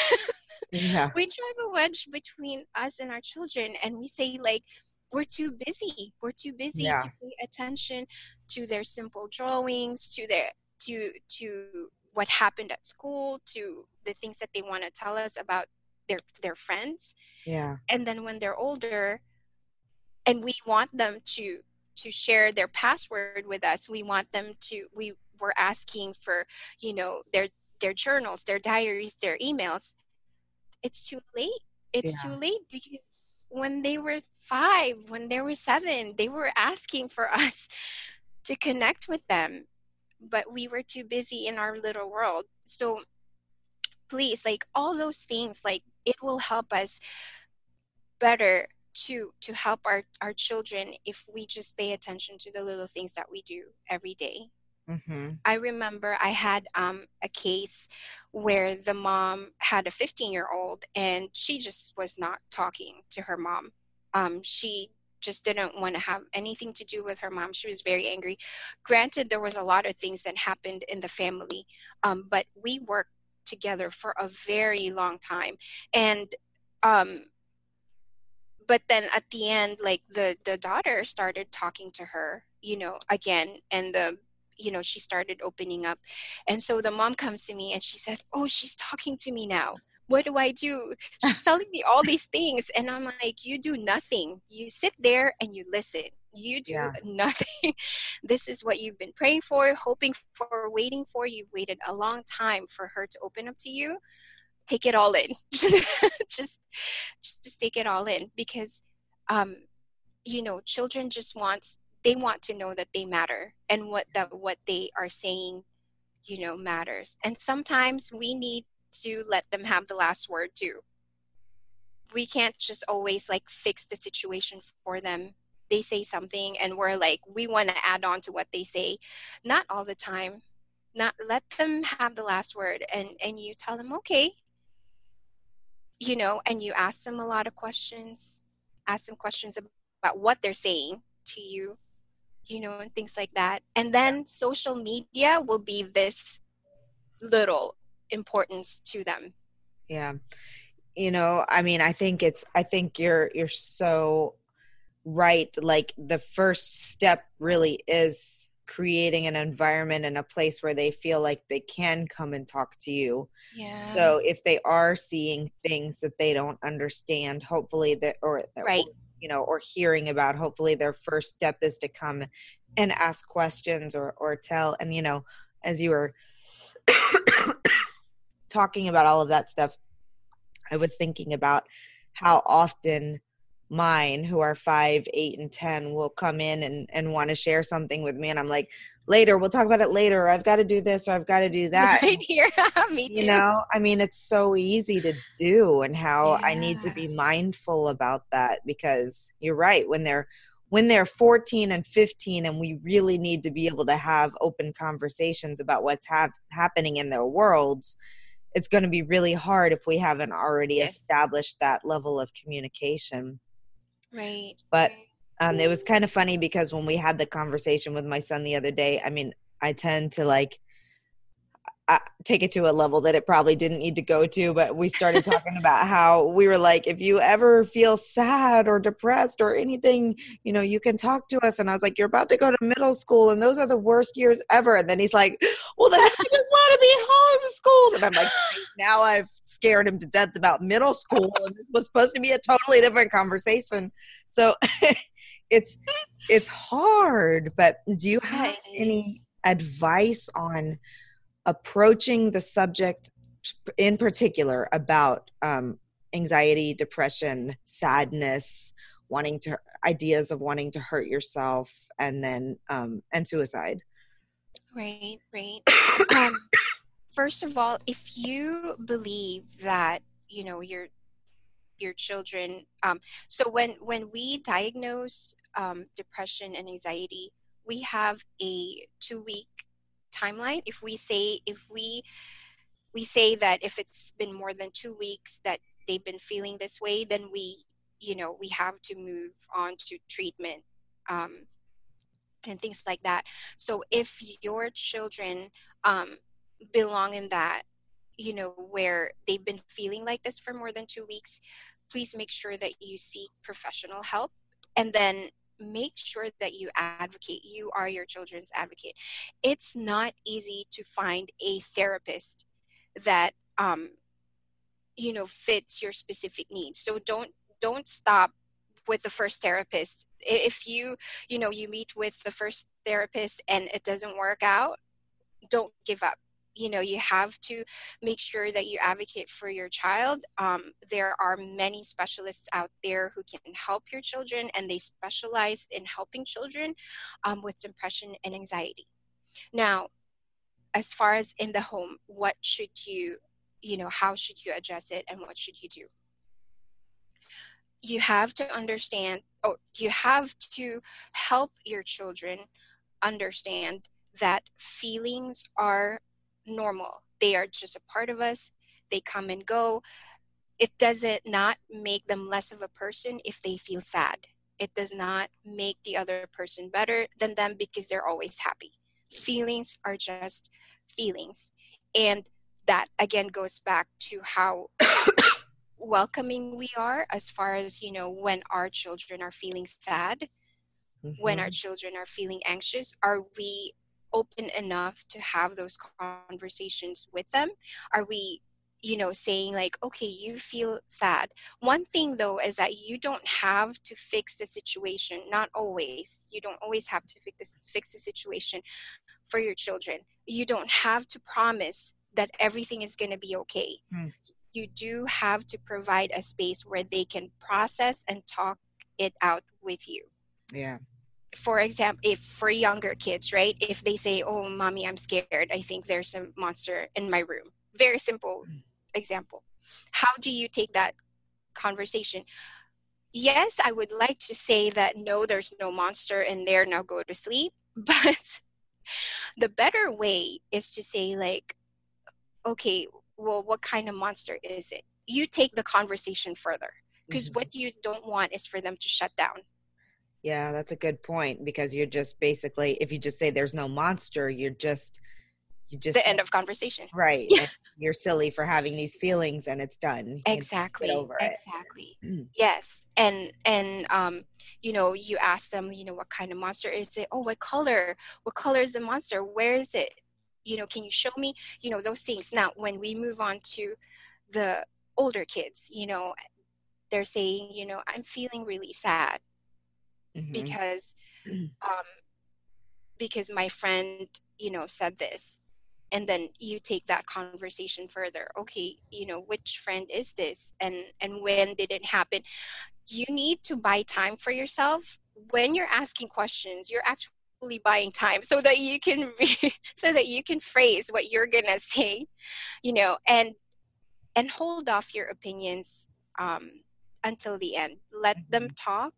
Yeah. we drive a wedge between us and our children and we say like we're too busy. We're too busy yeah. to pay attention to their simple drawings to their to to what happened at school to the things that they want to tell us about their their friends. Yeah. And then when they're older and we want them to to share their password with us we want them to we were asking for you know their their journals their diaries their emails. It's too late. It's yeah. too late because when they were five, when they were seven, they were asking for <laughs> us to connect with them, but we were too busy in our little world. So please, like all those things, like it will help us better to to help our our children if we just pay attention to the little things that we do every day Mm-hmm. I remember I had um, a case where the mom had a 15 year old and she just was not talking to her mom. Um, she just didn't want to have anything to do with her mom. She was very angry. Granted, there was a lot of things that happened in the family, um, but we worked together for a very long time. And um, but then at the end, like the the daughter started talking to her, you know, again, and the you know she started opening up. And so the mom comes to me and she says oh she's talking to me now. What do i do? She's <laughs> telling me all these things. And i'm like you do nothing. You sit there and you listen. You do yeah. <laughs> nothing. This is what you've been praying for hoping for waiting for. You've waited a long time for her to open up to you. Take it all in. <laughs> Just just take it all in because um you know children just wants they want to know that they matter and what that what they are saying you know matters. And sometimes we need to let them have the last word too. We can't just always like fix the situation for them. They say something and we're like we want to add on to what they say. Not all the time. Not let them have the last word and and you tell them okay. You know and you ask them a lot of questions ask them questions about what they're saying to you you know and things like that. And then social media will be this little importance to them. Yeah. You know i mean i think it's i think you're you're so right. Like the first step really is creating an environment and a place where they feel like they can come and talk to you. Yeah. So if they are seeing things that they don't understand hopefully that or right you know or hearing about hopefully their first step is to come and ask questions or or tell and you know as you were <coughs> talking about all of that stuff i was thinking about how often mine who are five eight and ten will come in and, and want to share something with me and i'm like later we'll talk about it later i've got to do this or i've got to do <laughs> that. Right here. <laughs> Me too. you know i mean it's so easy to do and how i need to be mindful about that because you're right when they're when they're 14 and 15 and we really need to be able to have open conversations about what's hap- happening in their worlds it's going to be really hard if we haven't already Yes. established that level of communication right. But um, it was kind of funny because when we had the conversation with my son the other day i mean i tend to like I, take it to a level that it probably didn't need to go to but we started talking about how we were like if you ever feel sad or depressed or anything you know you can talk to us. And i was like you're about to go to middle school and those are the worst years ever. And then he's like well then i just want to be homeschooled. And i'm like now i've scared him to death about middle school and this was supposed to be a totally different conversation. So <laughs> it's it's hard but do you have it any advice on approaching the subject in particular about um, anxiety depression sadness wanting to ideas of wanting to hurt yourself and then um, and suicide Right, right. um, first of all, if you believe that you know your your children, um, so when when we diagnose um, depression and anxiety, we have a two week timeline. If we say if we we say that if it's been more than two weeks that they've been feeling this way, then we you know we have to move on to treatment. Um, and things like that. So if your children um, belong in that, you know, where they've been feeling like this for more than two weeks, please make sure that you seek professional help and then make sure that you advocate. You are your children's advocate. It's not easy to find a therapist that, um, you know, fits your specific needs. So don't don't stop with the first therapist if you you know you meet with the first therapist and it doesn't work out don't give up you know you have to make sure that you advocate for your child. Um, there are many specialists out there who can help your children and they specialize in helping children um, with depression and anxiety. Now as far as in the home what should you you know how should you address it and what should you do? You have to understand or you have to help your children understand that feelings are normal. They are just a part of us. They come and go. It doesn't not make them less of a person if they feel sad. It does not make the other person better than them because they're always happy. Feelings are just feelings. And that again goes back to how <coughs> welcoming we are as far as you know when our children are feeling sad when our Mhm. children are feeling anxious are we open enough to have those conversations with them? Are we you know saying like okay you feel sad. One thing though is that you don't have to fix the situation not always. You don't always have to fix this, fix the situation for your children. You don't have to promise that everything is going to be okay. Hmm. you do have to provide a space where they can process and talk it out with you. Yeah for example if for younger kids right? If they say oh mommy i'm scared i think there's a monster in my room. Very simple example. How do you take that conversation? Yes i would like to say that no there's no monster in there now go to sleep <laughs> but the better way is to say like okay well what kind of monster is it? You take the conversation further because mm-hmm. what you don't want is for them to shut down yeah that's a good point because you're just basically if you just say there's no monster you're just you just the end of conversation. Right yeah. you're silly for having these feelings and it's done exactly over exactly. Yes and and um you know you ask them you know what kind of monster is it? Oh what color? What color is the monster? Where is it? You know can you show me? You know those things. Now when we move on to the older kids you know they're saying you know i'm feeling really sad mm-hmm. because um because my friend you know said this and then you take that conversation further. Okay you know which friend is this and and when did it happen? You need to buy time for yourself. When you're asking questions you're actually buying time <laughs> so that you can re- so that you can phrase what you're gonna say you know and and hold off your opinions um, until the end. Let mm-hmm. them talk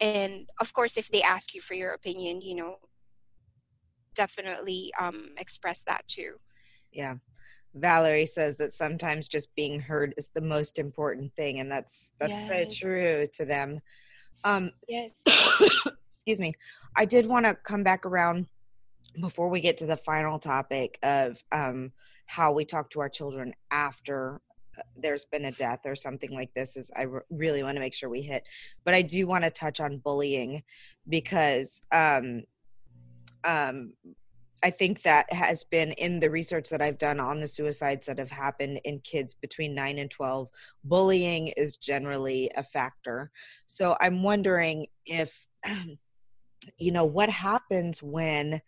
and of course if they ask you for your opinion you know definitely um, express that too. Yeah. Valerie says that sometimes just being heard is the most important thing and that's that's yes. so true to them. Um yes. <coughs> excuse me. I did want to come back around before we get to the final topic of um, how we talk to our children after there's been a death or something like this is i r- really want to make sure we hit but i do want to touch on bullying because um, um, i think that has been in the research that i've done on the suicides that have happened in kids between 9 and 12 bullying is generally a factor so i'm wondering if <clears throat> you know what happens when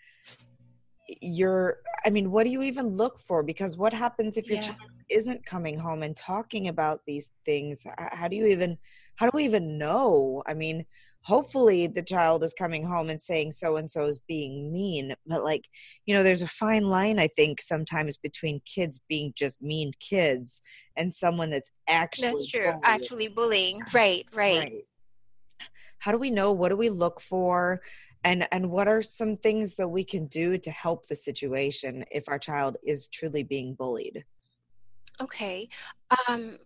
you're i mean what do you even look for because what happens if your yeah. child isn't coming home and talking about these things how do you even how do we even know? I mean hopefully the child is coming home and saying so and so is being mean but like you know there's a fine line i think sometimes between kids being just mean kids and someone that's actually that's true bullying. actually bullying right, right. Right. How do we know? What do we look for? And and what are some things that we can do to help the situation if our child is truly being bullied okay um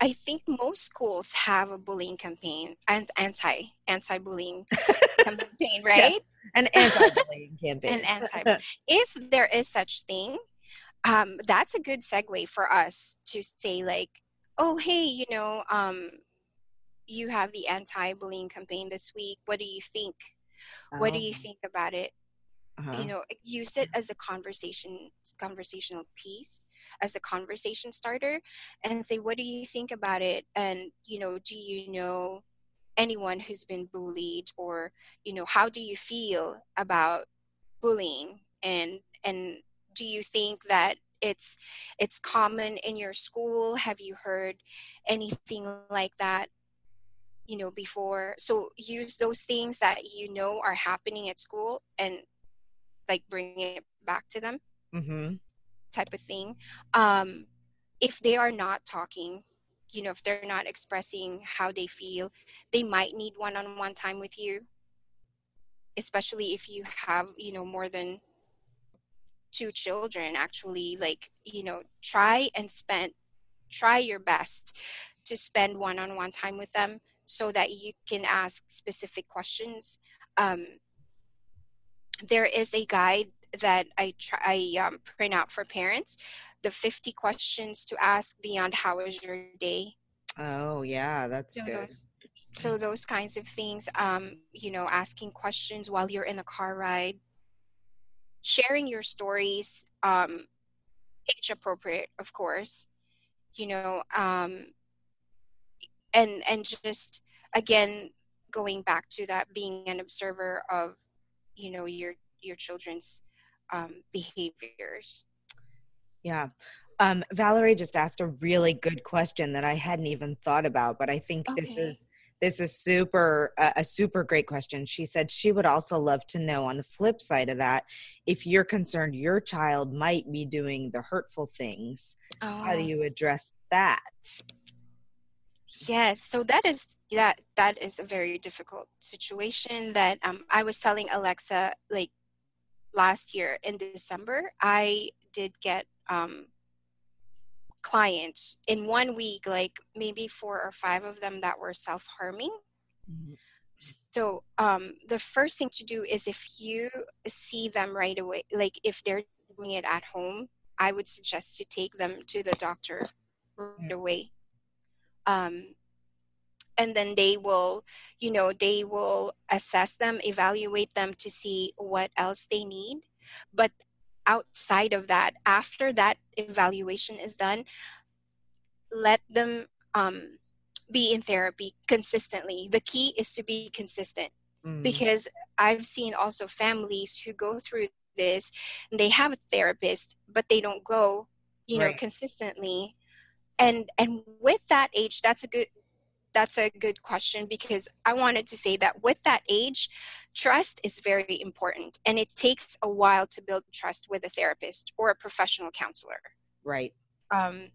I think most schools have a bullying campaign and anti anti bullying <laughs> campaign, right? Yes, an <laughs> anti bullying campaign. an anti. if there is such thing, um, that's a good segue for us to say like, oh hey, you know, um, you have the anti-bullying campaign this week. What do you think? What do you oh. think about it? Uh-huh. You know, use it as a conversation, conversational piece, as a conversation starter, and say, "What do you think about it?" And you know, do you know anyone who's been bullied, or you know, how do you feel about bullying? And and do you think that it's it's common in your school? Have you heard anything like that? you know before so use those things that you know are happening at school and like bring it back to them mm-hmm. type of thing um if they are not talking you know if they're not expressing how they feel they might need one-on-one time with you especially if you have you know more than two children actually like you know try and spend try your best to spend one-on-one time with them so that you can ask specific questions. Um, there is a guide that I try I um, print out for parents, the 50 questions to ask beyond how was your day. Oh yeah, that's so good. Those, so those kinds of things, um, you know, asking questions while you're in a car ride, sharing your stories, um, age appropriate, of course. You know, um, and and just again going back to that being an observer of you know your your children's um, behaviors Yeah. Um, Valerie just asked a really good question that I hadn't even thought about, but I think okay. this is this is super uh, a super great question. She said she would also love to know on the flip side of that if you're concerned your child might be doing the hurtful things. Oh. How do oh. you address that? Yes, so that is that that is a very difficult situation that um, I was telling Alexa like last year in December. I did get um, clients in one week, like maybe four or five of them that were self harming. Mm-hmm. So, um, the first thing to do is if you see them right away, like if they're doing it at home, I would suggest to take them to the doctor right away. Um, and then they will, you know, they will assess them, evaluate them to see what else they need. But outside of that, after that evaluation is done, let them um, be in therapy consistently. The key is to be consistent mm. because I've seen also families who go through this and they have a therapist, but they don't go, you right. know, consistently. And and with that age, that's a good that's a good question because I wanted to say that with that age, trust is very important and it takes a while to build trust with a therapist or a professional counselor. Right. Um,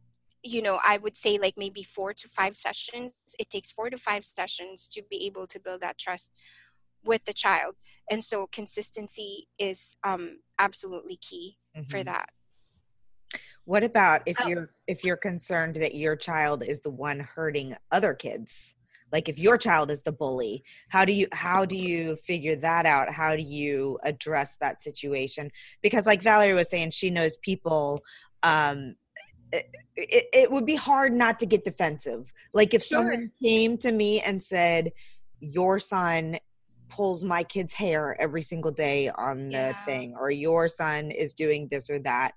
you know, I would say like maybe four to five sessions. It takes four to five sessions to be able to build that trust with the child. And so consistency is um, absolutely key mm-hmm. for that. What about if oh. you're if you're concerned that your child is the one hurting other kids? Like if your child is the bully, how do you how do you figure that out? How do you address that situation? Because like Valerie was saying, she knows people um it, it, it would be hard not to get defensive. Like if sure. someone came to me and said, Your son pulls my kid's hair every single day on the yeah. thing, or your son is doing this or that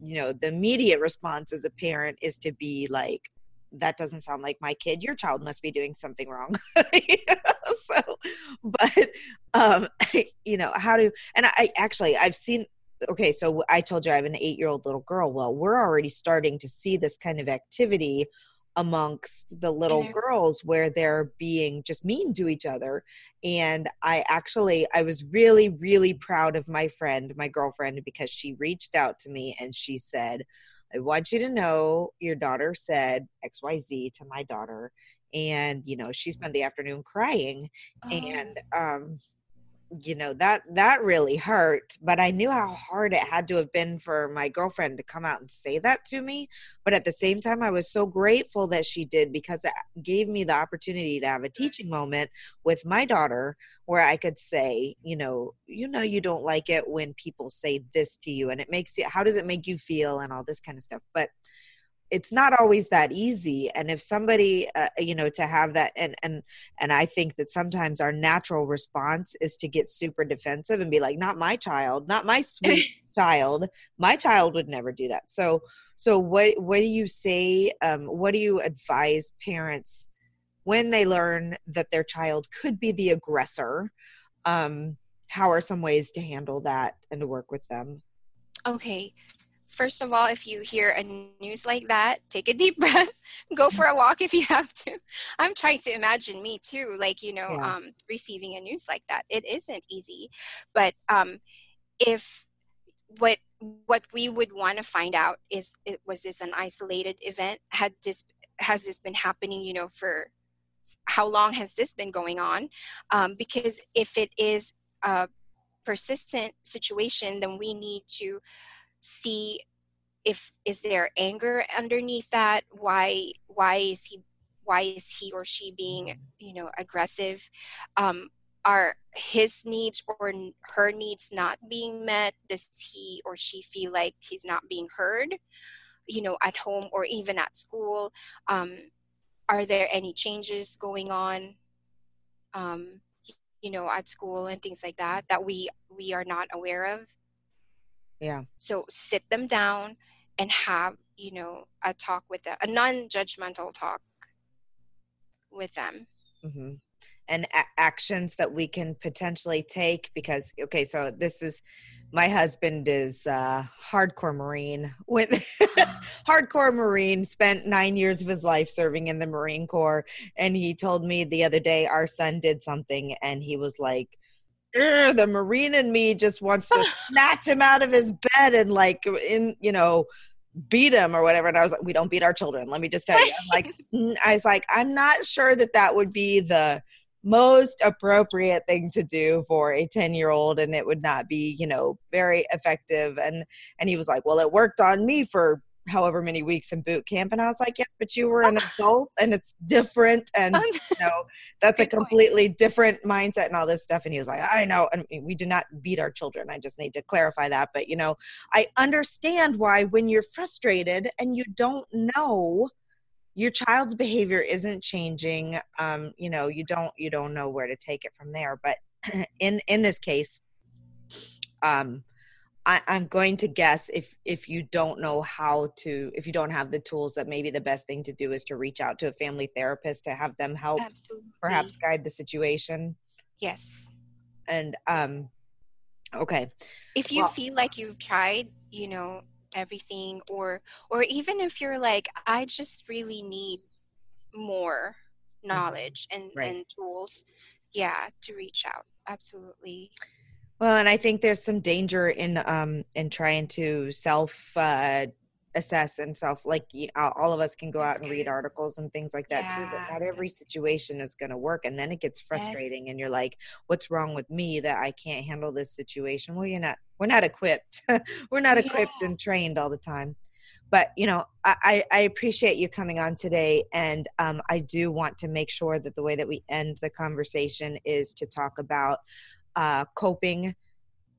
you know the immediate response as a parent is to be like that doesn't sound like my kid. Your child must be doing something wrong. <laughs> So but um <laughs> you know how to and i actually i've seen okay so i told you i have an eight year old little girl. Well we're already starting to see this kind of activity amongst the little girls where they're being just mean to each other. And i actually i was really really proud of my friend my girlfriend because she reached out to me and she said i want you to know your daughter said xyz to my daughter. And you know she spent the afternoon crying. Oh. and um you know that that really hurt but i knew how hard it had to have been for my girlfriend to come out and say that to me but at the same time i was so grateful that she did because it gave me the opportunity to have a teaching moment with my daughter where i could say you know you know you don't like it when people say this to you and it makes you how does it make you feel? and all this kind of stuff but it's not always that easy and if somebody uh, you know to have that and and and i think that sometimes our natural response is to get super defensive and be like not my child not my sweet <laughs> child my child would never do that. So so what what do you say um, what do you advise parents when they learn that their child could be the aggressor um, how are some ways to handle that and to work with them? Okay first of all, if you hear a news like that, take a deep <laughs> breath, go for a walk if you have to. I'm trying to imagine me too, like, you know, yeah. um, receiving a news like that. It isn't easy. But um, if what what we would want to find out is it, was this an isolated event had this has this been happening you know for how long has this been going on um, because if it is a persistent situation then we need to see if is there anger underneath that? Why why is he why is he or she being you know aggressive? Um, are his needs or her needs not being met? Does he or she feel like he's not being heard you know at home or even at school? Um, are there any changes going on um, you know at school and things like that that we we are not aware of yeah. So sit them down and have you know a talk with them a non-judgmental talk with them. Mm-hmm. and a- actions that we can potentially take because okay so this is my husband is uh hardcore marine with <laughs> hardcore marine spent nine years of his life serving in the marine corps. And he told me the other day our son did something and he was like the marine in me just wants to <sighs> snatch him out of his bed and like in you know beat him or whatever. And i was like we don't beat our children let me just tell you. I'm like <laughs> mm, i was like i'm not sure that that would be the most appropriate thing to do for a 10 year old and it would not be you know very effective. And and he was like well it worked on me for however many weeks in boot camp and i was like yes but you were an <laughs> adult and it's different and you <laughs> know that's a completely different mindset and all this stuff and he was like i know and we do not beat our children i just need to clarify that but you know i understand why when you're frustrated and you don't know your child's behavior isn't changing um, you know you don't you don't know where to take it from there but <clears throat> in in this case um I, i'm going to guess if if you don't know how to if you don't have the tools that maybe the best thing to do is to reach out to a family therapist to have them help Absolutely. perhaps guide the situation yes and um okay if you well, feel like you've tried you know everything or or even if you're like i just really need more mm-hmm. knowledge and right. and tools yeah to reach out absolutely well and i think there's some danger in um in trying to self uh assess and self like all of us can go That's out and good. read articles and things like that yeah. too but not every situation is going to work and then it gets frustrating yes. and you're like what's wrong with me that i can't handle this situation well you're not we're not equipped <laughs> we're not equipped and trained all the time but you know I, I appreciate you coming on today and um, i do want to make sure that the way that we end the conversation is to talk about uh, coping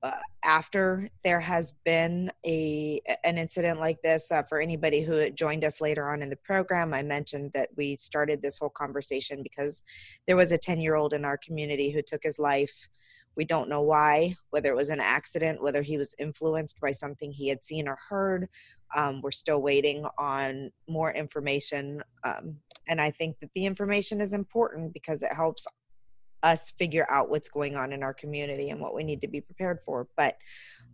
uh, after there has been a an incident like this uh, for anybody who joined us later on in the program i mentioned that we started this whole conversation because there was a 10 year old in our community who took his life. We don't know why whether it was an accident whether he was influenced by something he had seen or heard. Um, we're still waiting on more information um, and i think that the information is important because it helps us figure out what's going on in our community and what we need to be prepared for. But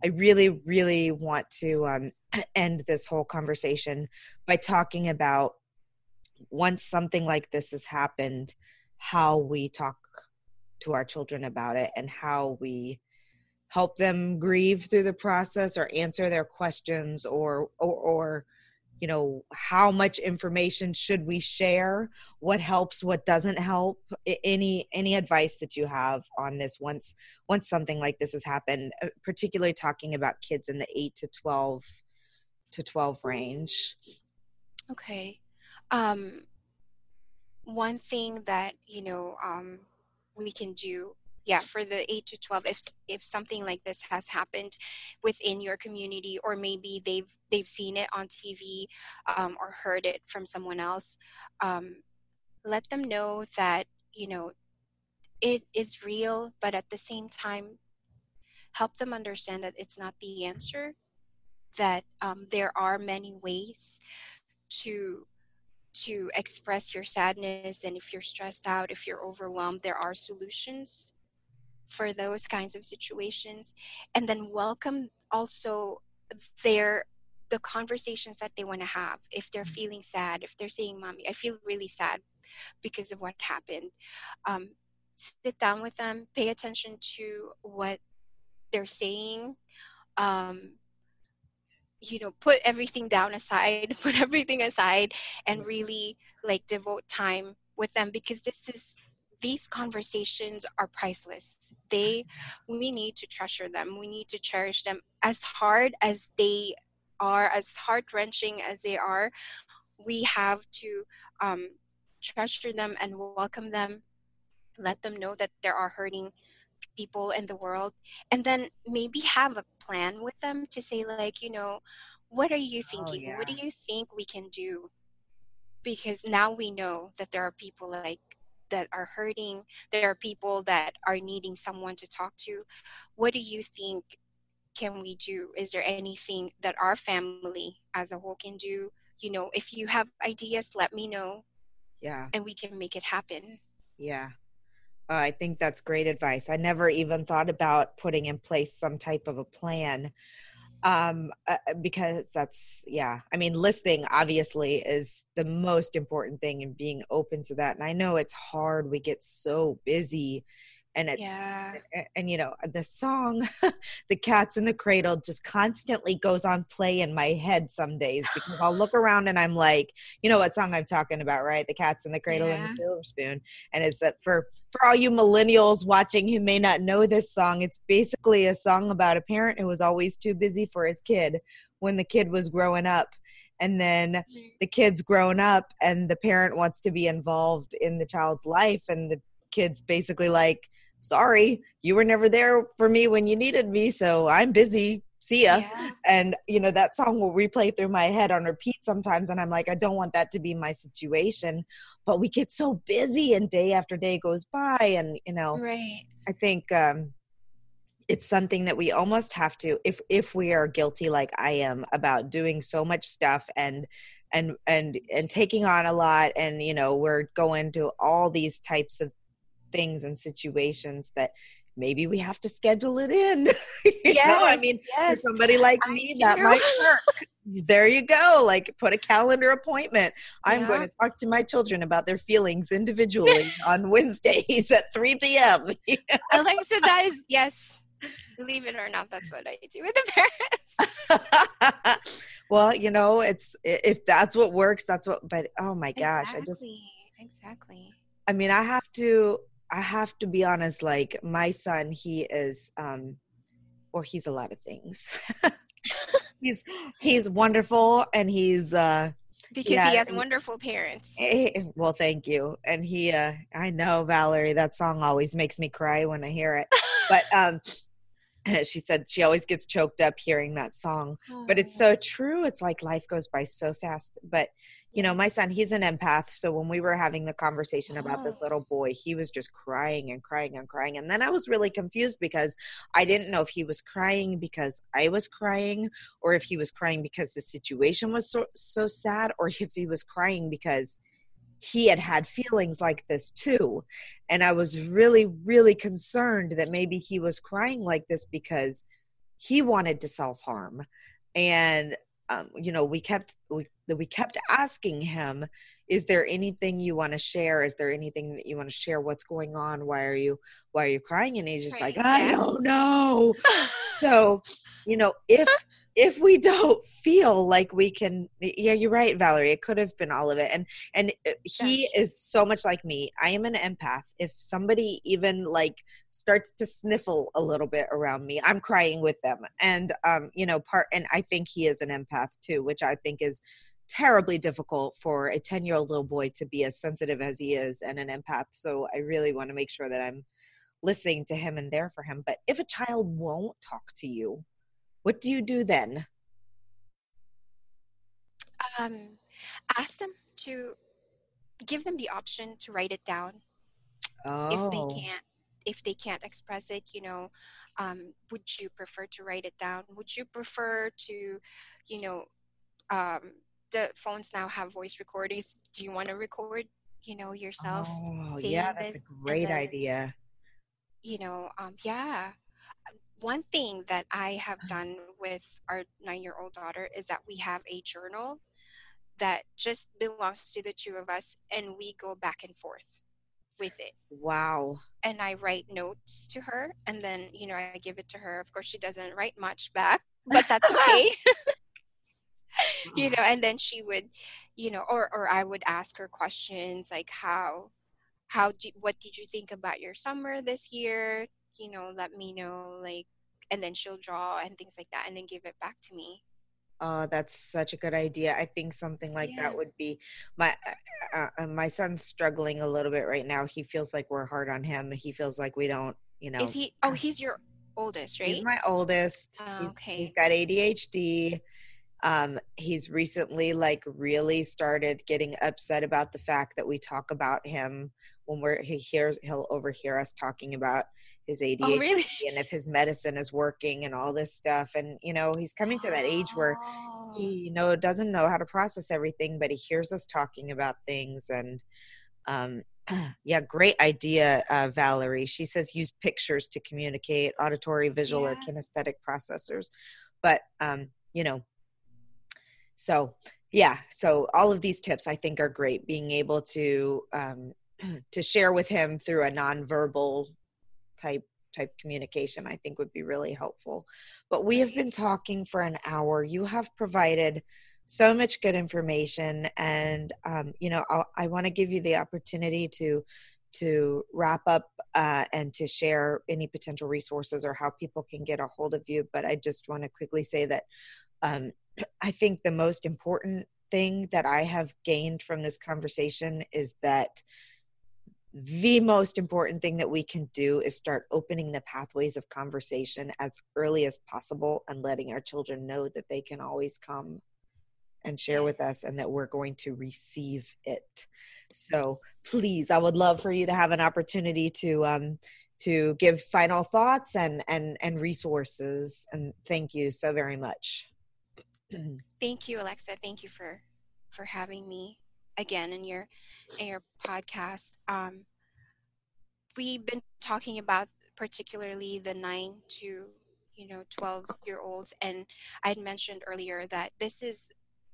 I really, really want to um, <clears throat> end this whole conversation by talking about once something like this has happened, how we talk to our children about it and how we help them grieve through the process or answer their questions or or, or you know how much information should we share? What helps what doesn't help? Any any advice that you have on this once once something like this has happened uh, particularly talking about kids in the 8 to 12 to 12 range? Okay. Um one thing that you know um we can do yeah for the 8 to 12 if if something like this has happened within your community or maybe they've they've seen it on tv um, or heard it from someone else um, let them know that you know it is real but at the same time help them understand that it's not the answer that um, there are many ways to to express your sadness and if you're stressed out if you're overwhelmed there are solutions for those kinds of situations and then welcome also their the conversations that they want to have if they're mm-hmm. feeling sad if they're saying mommy i feel really sad because of what happened um, sit down with them pay attention to what they're saying um, you know put everything down aside <laughs> put everything aside and really like devote time with them because this is these conversations are priceless. They we need to treasure them. We need to cherish them as hard as they are as heart-wrenching as they are. We have to um, treasure them and welcome them. Let them know that there are hurting people in the world. And then maybe have a plan with them to say like you know what are you oh, thinking? Oh, yeah. what do you think we can do? Because now we know that there are people like that are hurting there are people that are needing someone to talk to what do you think can we do? Is there anything that our family as a whole can do? You know if you have ideas let me know yeah. and we can make it happen. Yeah. Uh, I think that's great advice. I never even thought about putting in place some type of a plan um uh, uh, because that's yeah i mean listening obviously is the most important thing and being open to that and i know it's hard we get so busy and it's yeah. and, and, you know the song <laughs> the cats in the cradle just constantly goes on play in my head some days because i'll look <sighs> around and i'm like you know what song i'm talking about right the cats in the cradle yeah. and the silver spoon and it's that for for all you millennials watching who may not know this song it's basically a song about a parent who was always too busy for his kid when the kid was growing up and then mm-hmm. the kid's grown up and the parent wants to be involved in the child's life and the kid's basically like sorry, you were never there for me when you needed me, so I'm busy. See ya. Yeah. And you know, that song will replay through my head on repeat sometimes. And I'm like, I don't want that to be my situation. But we get so busy and day after day goes by. And, you know, right. I think um it's something that we almost have to if if we are guilty like I am about doing so much stuff and and and and taking on a lot and you know we're going to all these types of things and situations that maybe we have to schedule it in. <laughs> Yeah, I mean, yes. for somebody like I me, do. that might work. there you go. Like put a calendar appointment. I'm going to talk to my children about their feelings individually <laughs> on Wednesdays at 3 p.m. Alexa, <laughs> that is yes. Believe it or not, that's what I do with the parents. well, you know, it's if that's what works, that's what. But oh my gosh, exactly. I just exactly. I mean, I have to I have to be honest, like my son, he is um or he's a lot of things. <laughs> he's he's wonderful and he's uh because yeah, he has wonderful parents. He, <laughs> well, thank you. And he uh I know Valerie, that song always makes me cry when I hear it. but um <laughs> she said she always gets choked up hearing that song. But it's so true. It's like life goes by so fast. But you know, my son, he's an empath. So when we were having the conversation about this oh. little boy, he was just crying and crying and crying. And then I was really confused because I didn't know if he was crying because I was crying or if he was crying because the situation was so, so sad or if he was crying because he had had feelings like this too. And I was really, really concerned that maybe he was crying like this because he wanted to self harm. And um, you know we kept we, we kept asking him is there anything you want to share? Is there anything that you want to share? What's going on? Why are you why are you crying? And he's just right. like i don't know. <laughs> So you know if if we don't feel like we can yeah you're right valerie it could have been all of it. And and uh, he is so much like me. I am an empath. If somebody even like starts to sniffle a little bit around me i'm crying with them. And um you know part and i think he is an empath too which i think is terribly difficult for a 10 year old little boy to be as sensitive as he is and an empath so i really want to make sure that i'm listening to him and there for him but if a child won't talk to you what do you do then? Um, ask them to give them the option to write it down. Oh. If they oh. can't, if they can't express it, you know, um, would you prefer to write it down? Would you prefer to, you know, um, the phones now have voice recordings. Do you want to record, you know, yourself? Oh, yeah, that's a great then, idea. You know, um, yeah, one thing that I have uh-huh. done with our nine year old daughter is that we have a journal that just belongs to the two of us and we go back and forth with it. Wow. And I write notes to her and then, you know, I give it to her. Of course, she doesn't write much back, but that's okay. <laughs> <laughs> <laughs> you know, and then she would, you know, or, or I would ask her questions like how, how do, what did you think about your summer this year? you know let me know like and then she'll draw and things like that and then give it back to me Oh, that's such a good idea. I think something like yeah. that would be my uh, uh, my son's struggling a little bit right now. He feels like we're hard on him. He feels like we don't, you know. Is he? Oh, he's your oldest, right? He's my oldest. Oh, okay. He's, he's got ADHD. Um, he's recently like really started getting upset about the fact that we talk about him when we're he hears he'll overhear us talking about his ADHD oh, really? and if his medicine is working and all this stuff. And you know, he's coming to that age where he oh. you know doesn't know how to process everything, but he hears us talking about things and um <clears throat> yeah, great idea, uh, Valerie. She says use pictures to communicate, auditory, visual, yeah. or kinesthetic processors. But um, you know, so yeah, so all of these tips I think are great. Being able to um, <clears throat> to share with him through a nonverbal type type communication, I think would be really helpful. But we have been talking for an hour. You have provided so much good information and um, you know I'll, i want to give you the opportunity to to wrap up uh, and to share any potential resources or how people can get a hold of you but i just want to quickly say that um, i think the most important thing that i have gained from this conversation is that the most important thing that we can do is start opening the pathways of conversation as early as possible and letting our children know that they can always come and share with us and that we're going to receive it. So please i would love for you to have an opportunity to um to give final thoughts and and and resources and thank you so very much <clears throat> thank you alexa thank you for for having me again in your in your podcast um we've been talking about particularly the 9 to you know 12 year olds and i had mentioned earlier that this is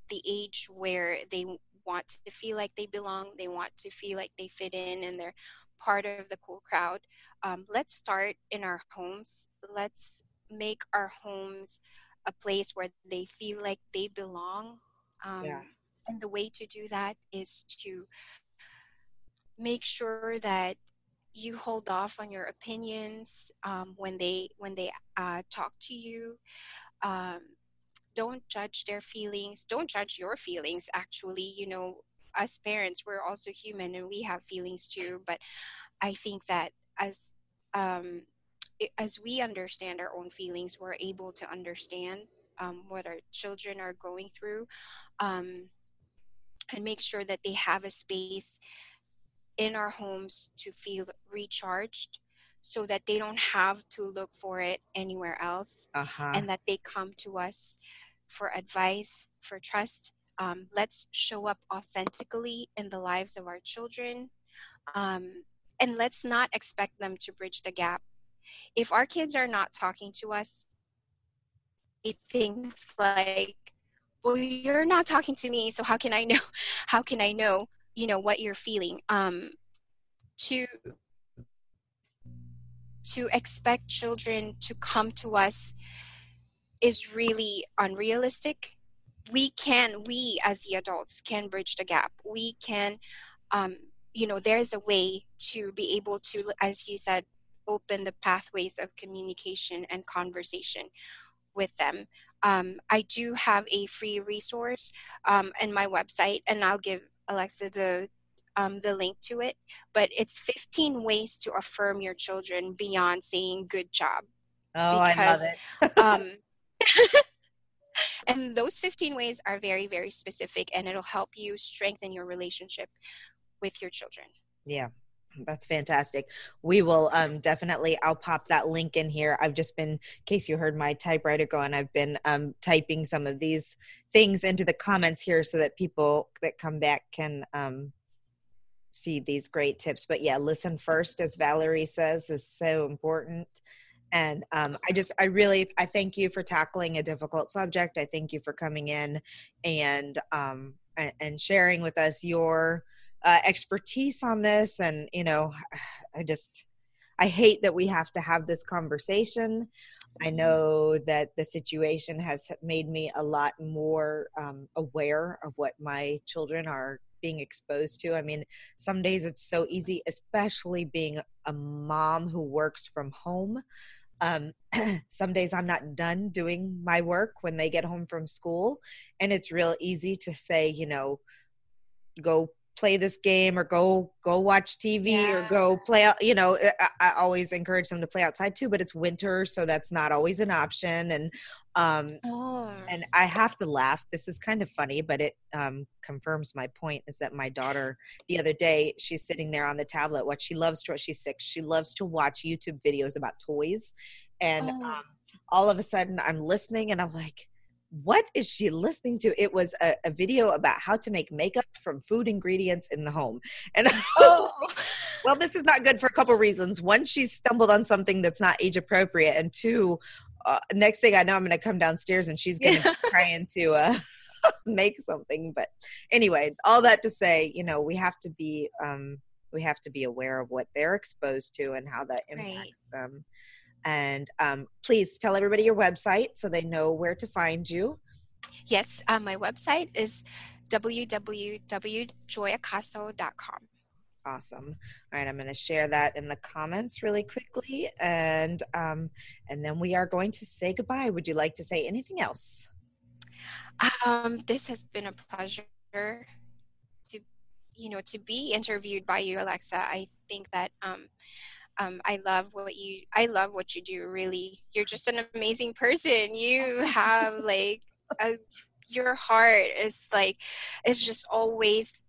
the age where they want to feel like they belong, they want to feel like they fit in and they're part of the cool crowd. Um, let's start in our homes. Let's make our homes a place where they feel like they belong. Um, yeah. And the way to do that is to make sure that you hold off on your opinions um, when they when they uh, talk to you. Um, don't judge their feelings don't judge your feelings actually you know as parents we're also human and we have feelings too but i think that as um as we understand our own feelings we're able to understand um, what our children are going through um, and make sure that they have a space in our homes to feel recharged so that they don't have to look for it anywhere else uh-huh. and that they come to us for advice, for trust. Um, let's show up authentically in the lives of our children. Um, and let's not expect them to bridge the gap. If our kids are not talking to us, it things like, well, you're not talking to me, so how can I know? <laughs> How can I know, you know, what you're feeling? Um, to to expect children to come to us is really unrealistic we can we as the adults can bridge the gap we can um, you know there's a way to be able to as you said open the pathways of communication and conversation with them um, i do have a free resource um, in my website and i'll give alexa the um, the link to it but it's 15 ways to affirm your children beyond saying good job oh because, i love it <laughs> um, <laughs> and those 15 ways are very, very specific and it'll help you strengthen your relationship with your children. Yeah. That's fantastic. We will um, definitely. I'll pop that link in here. I've just been, in case you heard my typewriter go, going, I've been um, typing some of these things into the comments here so that people that come back can um, see these great tips. But yeah, listen first, as Valerie says, is so important and um, i just i really i thank you for tackling a difficult subject i thank you for coming in and um, and sharing with us your uh, expertise on this and you know <sighs> i just i hate that we have to have this conversation i mm-hmm. know that the situation has made me a lot more um, aware of what my children are being exposed to. I mean, some days it's so easy, especially being a mom who works from home. Um, <clears throat> some days I'm not done doing my work when they get home from school. And it's real easy to say, you know, go play this game or go go watch TV yeah. or go play out you know I, I, always encourage them to play outside too but it's winter so that's not always an option and um oh. and I have to laugh this is kind of funny but it um confirms my point is that my daughter the other day she's sitting there on the tablet what she loves to she's six she loves to watch YouTube videos about toys and oh. um, all of a sudden I'm listening and I'm like what is she listening to? It was a, a video about how to make makeup from food ingredients in the home. <laughs> And oh. well, this is not good for a couple reasons. One, she stumbled on something that's not age appropriate, and two, uh, next thing I know, I'm going to come downstairs and she's going to yeah. <laughs> trying to uh, <laughs> make something. But anyway, all that to say, you know, we have to be um, we have to be aware of what they're exposed to and how that impacts right. them. And um, please tell everybody your website so they know where to find you. Yes, um, my website is www.joyacaso.com. Awesome. All right, I'm going to share that in the comments really quickly, and um, and then we are going to say goodbye. Would you like to say anything else? Um, this has been a pleasure to, you know, to be interviewed by you, Alexa. I think that um, um, I love what you I love what you do really. You're just an amazing person. You have like a, your heart is like it's just always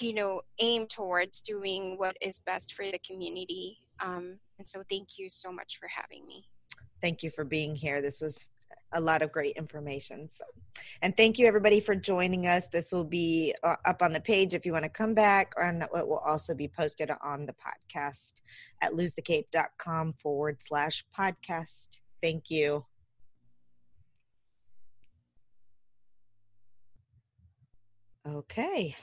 you know aim towards doing what is best for the community. Um, and so thank you so much for having me. Thank you for being here. This was a lot of great information. So, and thank you everybody for joining us. This will be uh, up on the page if you want to come back, and it will also be posted on the podcast at losethecape.com forward slash podcast. Thank you. Okay.